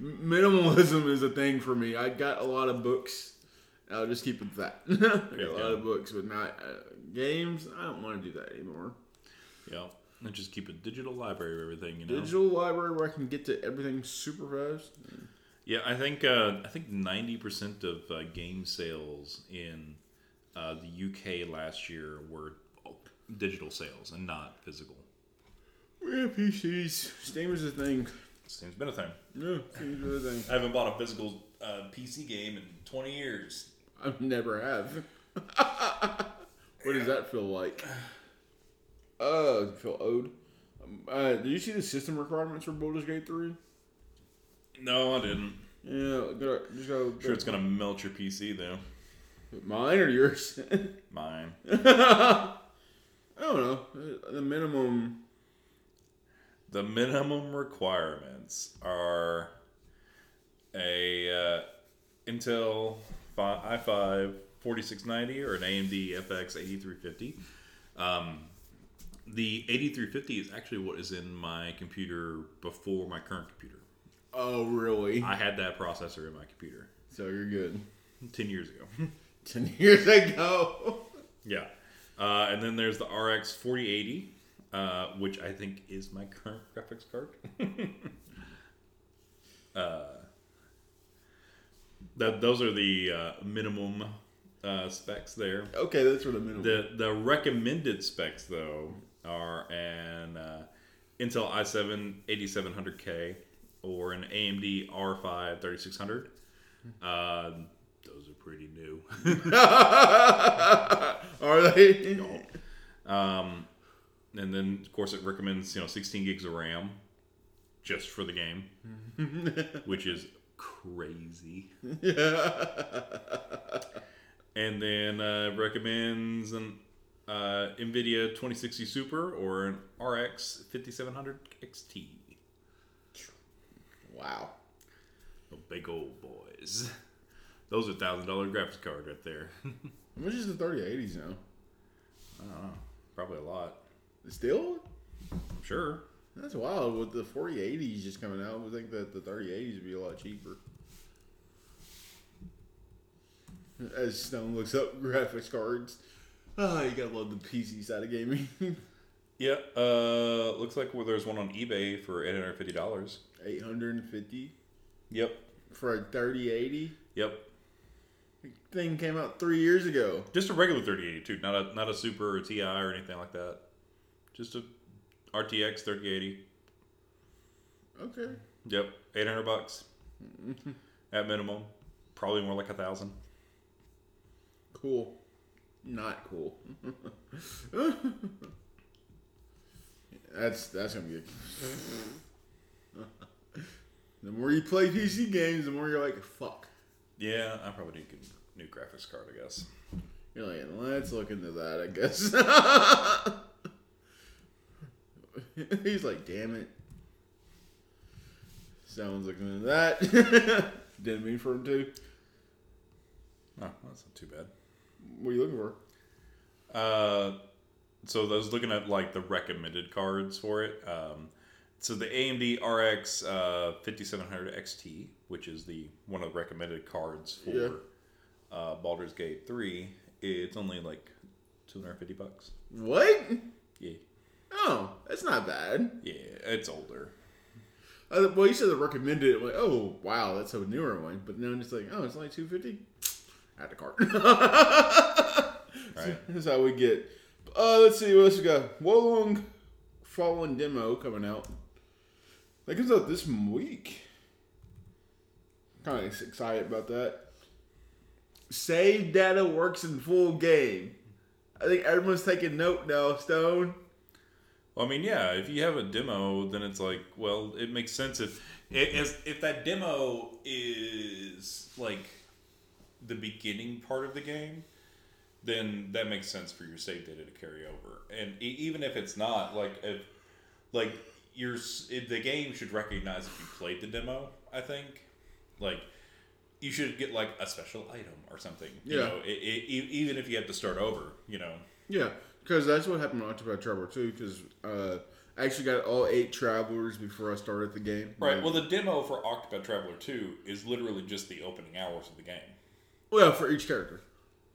Minimalism is a thing for me. I got a lot of books. I'll just keep it at that. I got a lot of books, but not uh, games. I don't want to do that anymore. Yeah, and just keep a digital library of everything. You know. Digital library where I can get to everything super fast. Yeah, I think uh, I think ninety percent of uh, game sales in uh, the UK last year were digital sales and not physical. Yeah, PCs. Steam is a thing. Steam's been a thing. Yeah, Steam's a thing. I haven't bought a physical uh, PC game in twenty years. I never have. what does that feel like? Uh, you feel owed. Uh, did you see the system requirements for Baldur's Gate 3? No, I didn't. Yeah, go, just go. Sure, it's gonna melt your PC though. Mine or yours? Mine. I don't know. The minimum. The minimum requirements are a uh, Intel i5 4690 or an AMD FX 8350. Um, the 8350 is actually what is in my computer before my current computer. Oh, really? I had that processor in my computer So you're good. 10 years ago. 10 years ago. yeah. Uh, and then there's the RX 4080, uh, which I think is my current graphics card. uh, that those are the uh, minimum uh, specs there. okay, that's for the minimum. The the recommended specs though are an uh, Intel i7 8700K or an AMD R5 3600. Uh, those are pretty new. Are they? Um, and then of course it recommends you know 16 gigs of RAM just for the game, which is crazy. Yeah. And then uh, recommends an uh, NVIDIA 2060 Super or an RX 5700 XT. wow. The big old boys. Those are thousand dollar graphics card right there. How much is the 3080s now? I don't know. Probably a lot. Still? I'm sure. That's wild. With the 4080s just coming out, I would think that the 3080s would be a lot cheaper. As Stone looks up graphics cards. Ah, you gotta love the PC side of gaming. Yeah. Uh, looks like well, there's one on eBay for eight hundred fifty dollars. 850 Yep. for a 3080. Yep. Thing came out three years ago. Just a regular 3080 too, not a not a Super or TI or anything like that. Just a RTX 3080. Okay. Yep, 800 bucks at minimum. Probably more like a thousand. Cool. Not cool. that's that's gonna be. A... the more you play PC games, the more you're like, fuck. Yeah, I probably need a new graphics card, I guess. You're like, let's look into that, I guess. He's like, damn it. Someone's looking into that. Didn't mean for him to. Oh, that's not too bad. What are you looking for? Uh, so I was looking at like the recommended cards for it. Um, so the AMD RX uh, 5700 XT, which is the one of the recommended cards for Yeah. uh, Baldur's Gate 3, it's only like 250 bucks. What? Yeah, Oh, that's not bad. yeah, it's older. Uh, well, you said the recommended. Like, oh wow, that's a newer one. But then it's like, oh, it's only two fifty. Add to cart. Right. That's how we get. Uh, let's see what else we got. Wo Long Fallen demo coming out. That comes out this week. Kind of excited about that. Save data works in full game. I think everyone's taking note now. Stone. Well, I mean, yeah, if you have a demo, then it's like, well, it makes sense if if if that demo is like the beginning part of the game, then that makes sense for your save data to carry over. And e- even if it's not, like if like your the game should recognize if you played the demo. I think, like you should get like a special item or something. You Yeah. know, it, it, e- even if you have to start over. You know. Yeah, because that's what happened on Octopath Traveler too. Because uh, I actually got all eight travelers before I started the game. Right. Well, the demo for Octopath Traveler 2 is literally just the opening hours of the game. Well, for each character.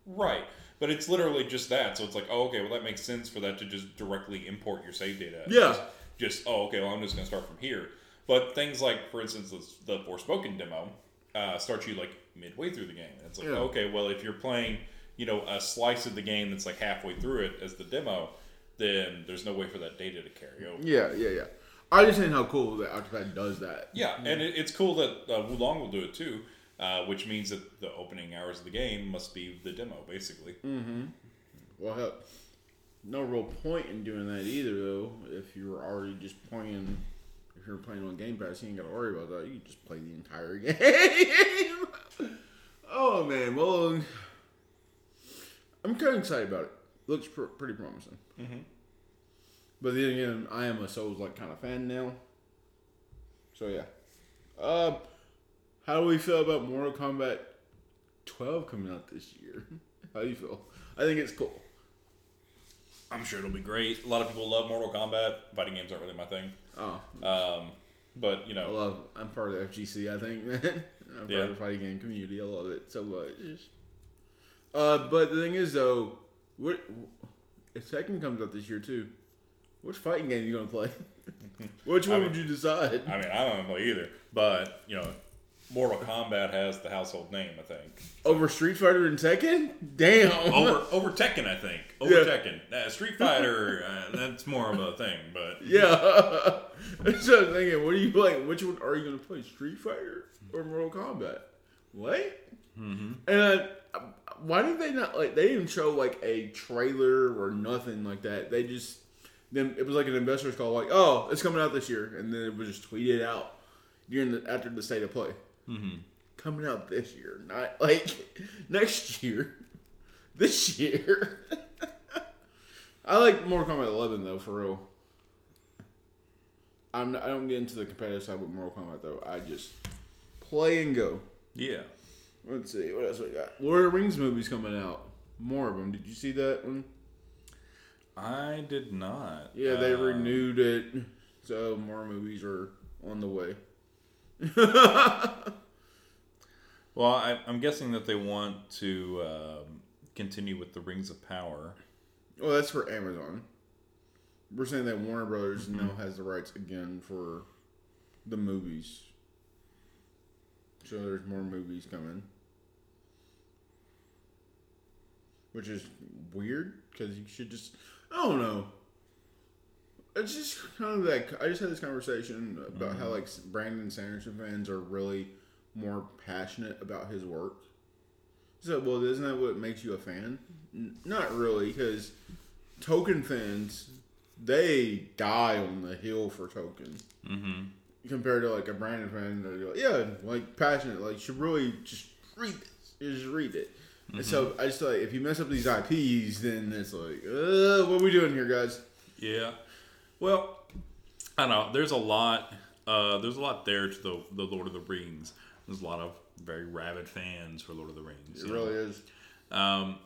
Right. But it's literally just that. So it's like, oh, okay, well, that makes sense for that to just directly import your save data. Yeah. Just, just oh, okay, well, I'm just going to start from here. But things like, for instance, the, the Forspoken demo uh, starts you like midway through the game. And it's like, Yeah. okay, well, if you're playing, you know, a slice of the game that's like halfway through it as the demo, then there's no way for that data to carry over. Yeah, yeah, yeah. I just saying how cool that Octopath does that. Yeah, and it, it's cool that uh, Wo Long will do it too, uh, which means that the opening hours of the game must be the demo, basically. Well, hell, no real point in doing that either, though. If you were already just playing, if you're playing on Game Pass, you ain't got to worry about that. You can just play the entire game. oh man, well, I'm kind of excited about it. Looks pr- pretty promising. Mm-hmm. But then again, I am a Souls like kind of fan now. So yeah. Um, how do we feel about Mortal Kombat 12 coming out this year? How do you feel? I think it's cool. I'm sure it'll be great. A lot of people love Mortal Kombat. Fighting games aren't really my thing. Oh, Um, but, you know, I love. I'm part of the FGC. I think, man. I'm part Yeah. of the fighting game community. I love it so much. Uh, but the thing is, though, what if Tekken comes out this year too? Which fighting game are you gonna play? Which one I mean- would you decide? I mean, I don't know either. But, you know, Mortal Kombat has the household name, I think. Over Street Fighter and Tekken? Damn. Over over Tekken, I think. Over Yeah. Tekken. Uh, Street Fighter, uh, that's more of a thing, but. Yeah. so I'm thinking, what are you playing? Which one are you going to play? Street Fighter or Mortal Kombat? What? Mm-hmm. And uh, why did they not like? They didn't show like a trailer or nothing like that. They just then it was like an investor's call, like, oh, it's coming out this year, and then it was just tweeted out during the after the state of play. Coming out this year, not like next year. This year. I like Mortal Kombat 11 though, for real. I'm not, I don't get into the competitive side with Mortal Kombat though. I just play and go. Yeah. Let's see what else we got. Lord of the Rings movies coming out. More of them. Did you see that one? I did not. Yeah, they Uh, renewed it, so more movies are on the way. Well, I, I'm guessing that they want to um, continue with the Rings of Power. Well, that's for Amazon. We're saying that Warner Brothers now has the rights again for the movies. So there's more movies coming. Which is weird because you should just. I don't know. It's just kind of like. I just had this conversation about how, like, Brandon Sanderson fans are really more passionate about his work. So, well, isn't that what makes you a fan? N- not really, because Tolkien fans, they die on the hill for Tolkien. Mm-hmm. Compared to like a Brandon fan, they're like, yeah, like passionate, like should really just read this, just read it. And so I just like if you mess up these IPs, then it's like, uh, what are we doing here, guys? Yeah. Well, I don't know. There's a lot. Uh, there's a lot there to the the Lord of the Rings. There's a lot of very rabid fans for Lord of the Rings. It really know. is. Um,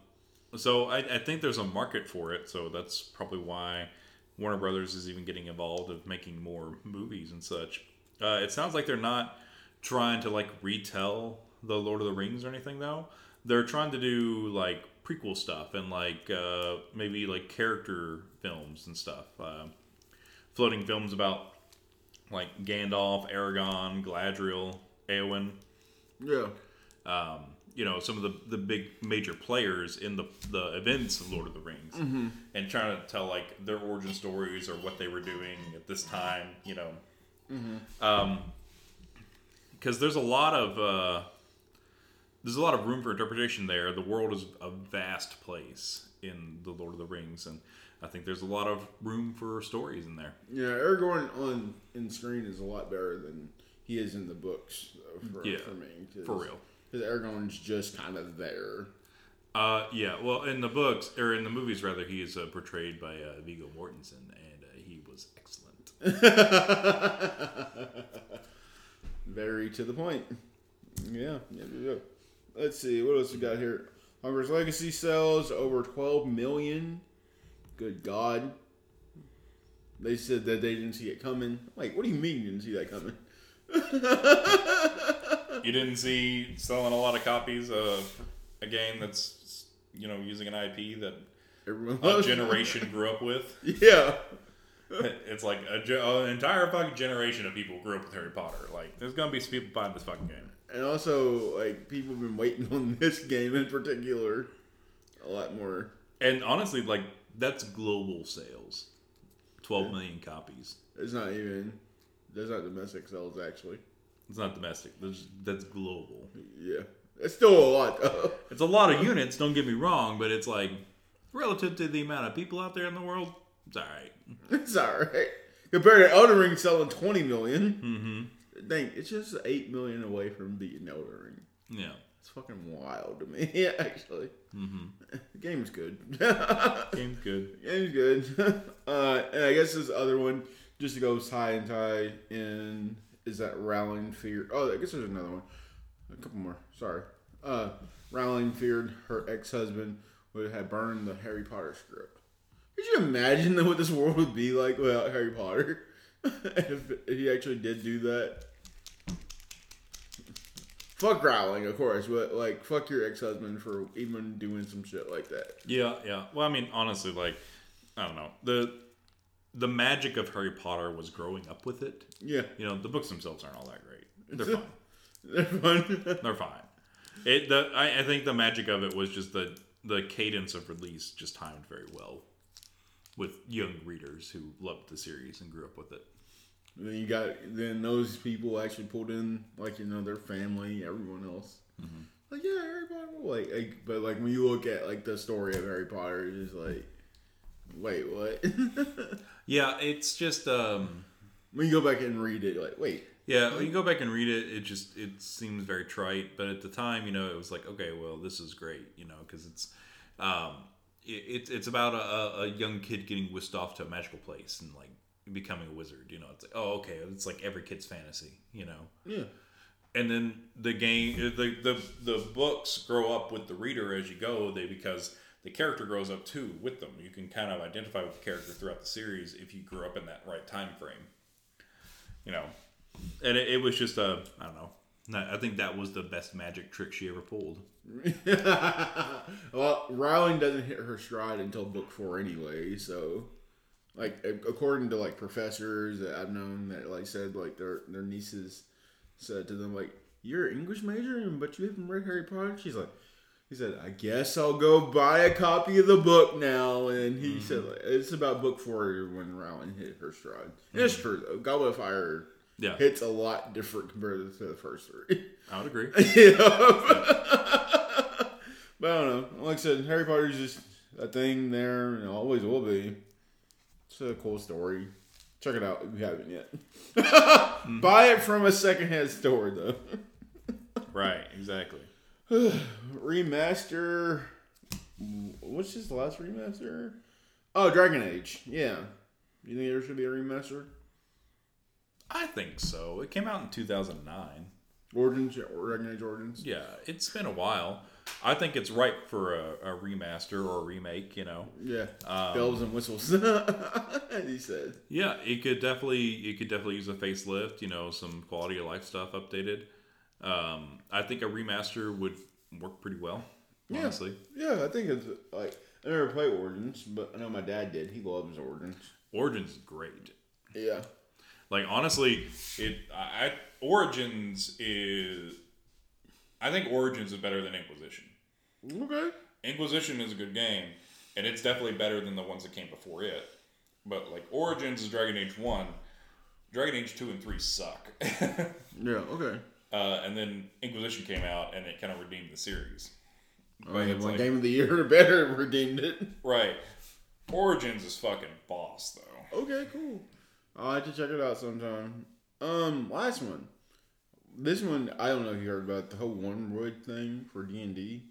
so I, I think there's a market for it. So that's probably why Warner Brothers is even getting involved of making more movies and such. Uh, it sounds like they're not trying to like retell the Lord of the Rings or anything though. They're trying to do like prequel stuff and like uh, maybe like character films and stuff. Uh, floating films about like Gandalf, Aragorn, Galadriel, Eowyn Yeah. um, you know some of the, the big major players in the the events of Lord of the Rings, and trying to tell like their origin stories or what they were doing at this time, you know, because there's a lot of uh, there's a lot of room for interpretation there. The world is a vast place in the Lord of the Rings, and I think there's a lot of room for stories in there. Yeah, Aragorn on in screen is a lot better than he is in the books though, for, Yeah, for me. Cause, for real. Because Aragorn's just kind of there. Uh, yeah, well, in the books or in the movies, rather, he is uh, portrayed by uh, Viggo Mortensen, and uh, he was excellent. Very to the point. Yeah, yeah, yeah. Let's see, what else we got here? Hogwarts Legacy sells over 12 million. Good God. They said that they didn't see it coming. Like, what do you mean you didn't see that coming? You didn't see selling a lot of copies of a game that's you know using an IP that Everyone a generation grew up with. Yeah. It's like a, an entire fucking generation of people grew up with Harry Potter. Like, there's gonna be some people buying this fucking game. And also, like, people have been waiting on this game in particular a lot more. And honestly, like that's global sales, twelve million copies. It's not even, there's not domestic sales, actually. It's not domestic. That's, that's global. Yeah. It's still a lot, though. It's a lot of units. Don't get me wrong, but it's like relative to the amount of people out there in the world, it's all right. It's alright. Compared to Elden Ring selling 20 million. Mm-hmm. Dang, it's just 8 million away from beating Elden Ring. Yeah. It's fucking wild to me, yeah, actually. Mm-hmm. The game's good. Game's good. game's good. uh, and I guess this other one, just to go tie and tie in, is that Rowling Fear. Oh, I guess there's another one. A couple more. Sorry. Uh, Rowling feared her ex husband would have burned the Harry Potter script. Could you imagine what this world would be like without Harry Potter? if, if he actually did do that. Fuck Rowling, of course, but like, fuck your ex husband for even doing some shit like that. Yeah, yeah. Well, I mean, honestly, like I don't know the the magic of Harry Potter was growing up with it. Yeah. You know, the books themselves aren't all that great. They're fine. They're fine. They're fine. It the I, I think the magic of it was just the the cadence of release just timed very well with young readers who loved the series and grew up with it. then you got then those people actually pulled in like you know their family, everyone else. Mm-hmm. Like yeah, Harry Potter. Like, like, but like when you look at like the story of Harry Potter, it's just like, wait, what? Yeah, it's just um when you go back and read it, like, wait, Yeah, when you go back and read it, it just it seems very trite. But at the time, you know, it was like, okay, well, this is great, you know, because it's um, it, it's it's about a, a young kid getting whisked off to a magical place and like becoming a wizard. You know, it's like, oh, okay, it's like every kid's fantasy, you know. Yeah. And then the game, the the the books grow up with the reader as you go. They because the character grows up too with them. You can kind of identify with the character throughout the series if you grew up in that right time frame. You know, and it, it was just a I don't know. I think that was the best magic trick she ever pulled. well, Rowling doesn't hit her stride until book four anyway. So, like according to like professors that I've known that like said like their their nieces said to them like you're an English major but you haven't read Harry Potter. She's like. He said, "I guess I'll go buy a copy of the book now." And he mm-hmm. said, "It's about book four when Rowling hit her stride." Mm-hmm. It's true though. Goblet of Fire yeah. hits a lot different compared to the first three. I would agree. yeah. but I don't know. Like I said, Harry Potter's just a thing there and always will be. It's a cool story. Check it out if you haven't yet. mm. Buy it from a secondhand store though. right, exactly. remaster. What's his last remaster? Oh, Dragon Age. Yeah. You think there should be a remaster? I think so. It came out in 2009. Origins, Dragon Age Origins. Yeah, it's been a while. I think it's ripe for a, a remaster or a remake. You know. Yeah. Um, Bells and whistles. he said. Yeah, it could definitely it could definitely use a facelift. You know, some quality of life stuff updated. Um, I think a remaster would work pretty well. Honestly. Yeah, I think it's like I never played Origins, but I know my dad did. He loves Origins. Origins is great. Yeah. Like honestly, it I, Origins is I think Origins is better than Inquisition. Okay. Inquisition is a good game, and it's definitely better than the ones that came before it. But like Origins is Dragon Age One, Dragon Age Two and Three suck. yeah. Okay. Uh, and then Inquisition came out, and it kind of redeemed the series. One like, game of the year better redeemed it. Right. Origins is fucking boss though. Okay, cool. I'll have to check it out sometime. Um, last one. This one, I don't know if you heard about the whole Wyrmwood thing for D and D.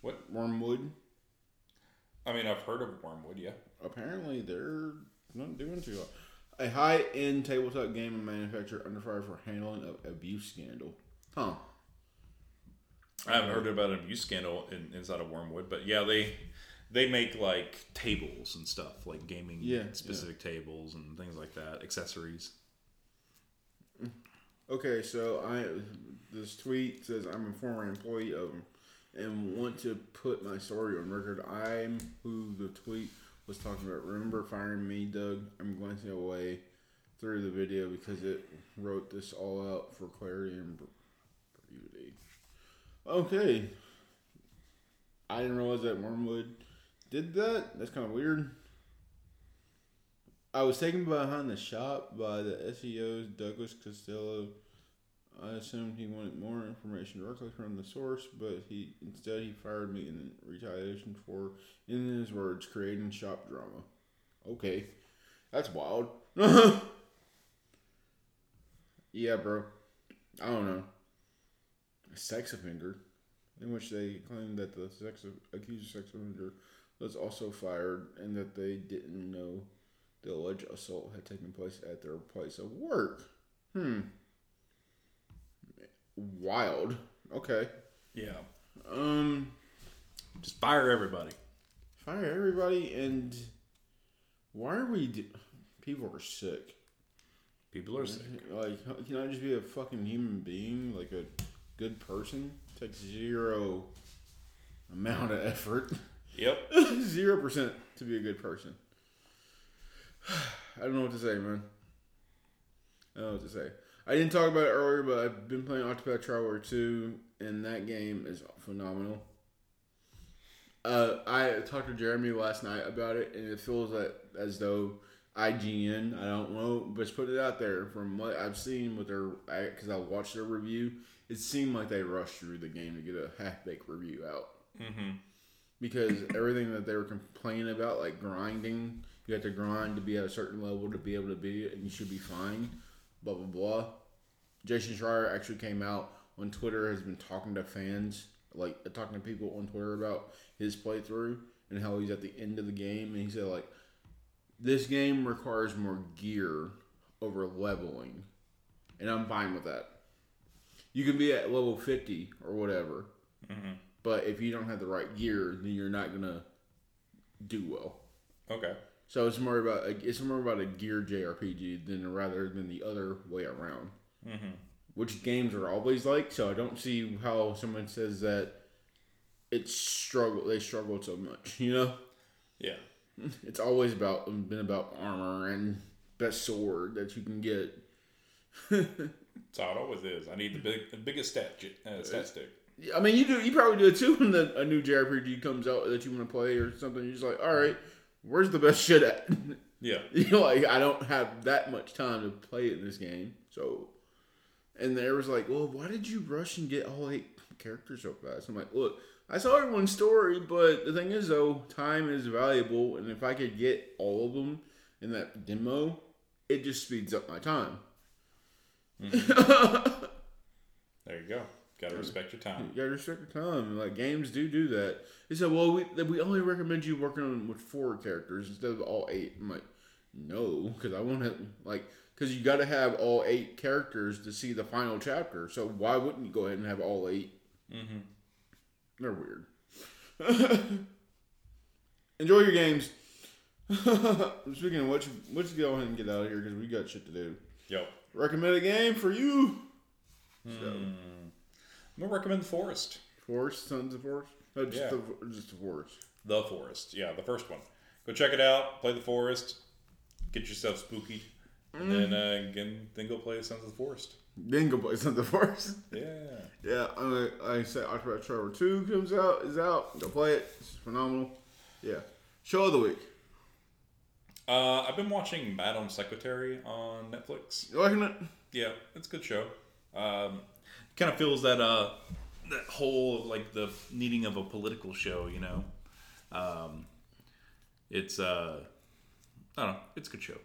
What Wyrmwood? I mean, I've heard of Wyrmwood. Yeah. Apparently, they're not doing too well. A high-end tabletop game manufacturer under fire for handling of abuse scandal. Huh. I haven't heard about an abuse scandal in, inside of Wyrmwood, but yeah, they they make like tables and stuff, like gaming yeah, specific yeah. tables and things like that, accessories. Okay, so I this tweet says I'm a former employee of them and want to put my story on record. I'm who the tweet was talking about. Remember firing me, Doug? I'm going glancing away through the video because it wrote this all out for clarity and beauty. Okay. I didn't realize that Wyrmwood did that. That's kind of weird. I was taken behind the shop by the CEO's Douglas Costello. I assumed he wanted more information directly from the source, but he instead he fired me in retaliation for, in his words, creating shop drama. Okay, that's wild. yeah, bro. I don't know. A sex offender, in which they claim that the sex accused sex offender was also fired and that they didn't know the alleged assault had taken place at their place of work. Hmm. Wild. Okay. Yeah. Um. Just fire everybody. Fire everybody, and why are we? Do- People are sick. People are sick. Like, can I just be a fucking human being, like a good person? Takes zero amount of effort. Yep. Zero percent to be a good person. I don't know what to say, man. I don't know what to say. I didn't talk about it earlier, but I've been playing Octopath Traveler 2, and that game is phenomenal. Uh, I talked to Jeremy last night about it, and it feels like as though IGN, I don't know, but just put it out there. From what I've seen with their, because I, I watched their review, it seemed like they rushed through the game to get a half baked review out. Mm-hmm because everything that they were complaining about, like grinding, you have to grind to be at a certain level to be able to be it, and you should be fine. Blah blah blah. Jason Schreier actually came out on Twitter, has been talking to fans, like talking to people on Twitter about his playthrough and how he's at the end of the game, and he said like, this game requires more gear over leveling, and I'm fine with that. You can be at level fifty or whatever, mm-hmm. but if you don't have the right gear, then you're not gonna do well. Okay. So it's more about it's more about a gear JRPG than rather than the other way around. Mm-hmm. Which games are always like. So I don't see how someone says that it's struggle. They struggle so much. You know, Yeah. it's always about been about armor and best sword that you can get. That's how it always is. I need the big, the biggest stat, uh, stat stick. I mean, you do. You probably do it too when the, a new JRPG comes out that you want to play or something. You're just like, all right, where's the best shit at? Yeah. you know, like I don't have that much time to play in this game. So, and there was like, well, why did you rush and get all eight characters so fast? I'm like, look, I saw everyone's story, but the thing is though, time is valuable, and if I could get all of them in that demo, it just speeds up my time. Mm-hmm. There you go. Got to respect your time. You gotta respect your time. Like games do do that. They said, "Well, we we only recommend you working on with four characters instead of all eight. I'm like, "No, because I want to like because you got to have all eight characters to see the final chapter. So why wouldn't you go ahead and have all 8 Mm-hmm. They're weird. Enjoy your games. Speaking of which, let's go ahead and get out of here because we got shit to do. Yo. Recommend a game for you. So, I'm gonna recommend The Forest. Forest, Sons of Forest. No, just Yeah. the just the Forest. The Forest. Yeah, the first one. Go check it out. Play The Forest. Get yourself spooky. And then, uh, again, then go play Sons of the Forest. Then go play Sons of the Forest. Yeah. Yeah, I, I said Octopath Traveler 2 comes out, is out. Go play it. It's phenomenal. Yeah. Show of the week. Uh, I've been watching Madam Secretary on Netflix. You liking it? Yeah, it's a good show. Um, kind of feels that uh, that whole like the needing of a political show. You know, um, it's uh, I don't know. It's a good show.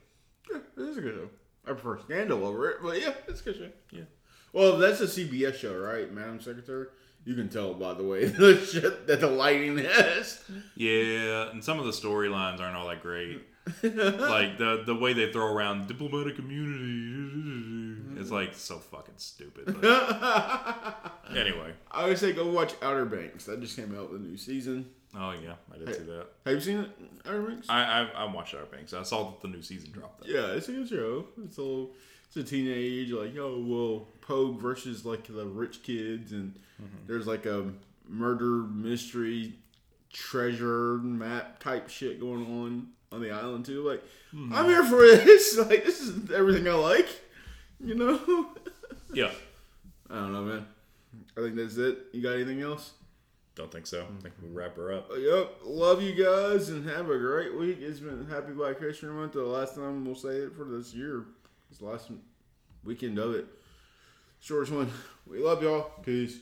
Yeah, it is a good show. I prefer Scandal over it, but yeah, it's a good show. Yeah. Well, that's a CBS show, right, Madam Secretary? You can tell by the way the shit that the lighting is. Yeah, and some of the storylines aren't all that great. like the the way they throw around diplomatic immunity, it's like so fucking stupid. Anyway, I would say go watch Outer Banks. That just came out with a new season. Oh yeah, I did see that. Have you seen it, Outer Banks? I I, I watched Outer Banks. I saw that the new season dropped. Though. Yeah, it's a good show. It's a little, it's a teenage like oh well Pogue versus like the rich kids and mm-hmm. there's like a murder mystery treasure map type shit going on on the island too. Like mm-hmm. I'm here for this. Like this is everything I like. You know. Yeah, I don't know, man. I think that's it. You got anything else? Don't think so. I think we wrap her up. Uh, Yep. Love you guys and have a great week. It's been Happy Black History Month. The last time we'll say it for this year. It's the last weekend of it. Shortest one. We love y'all. Peace.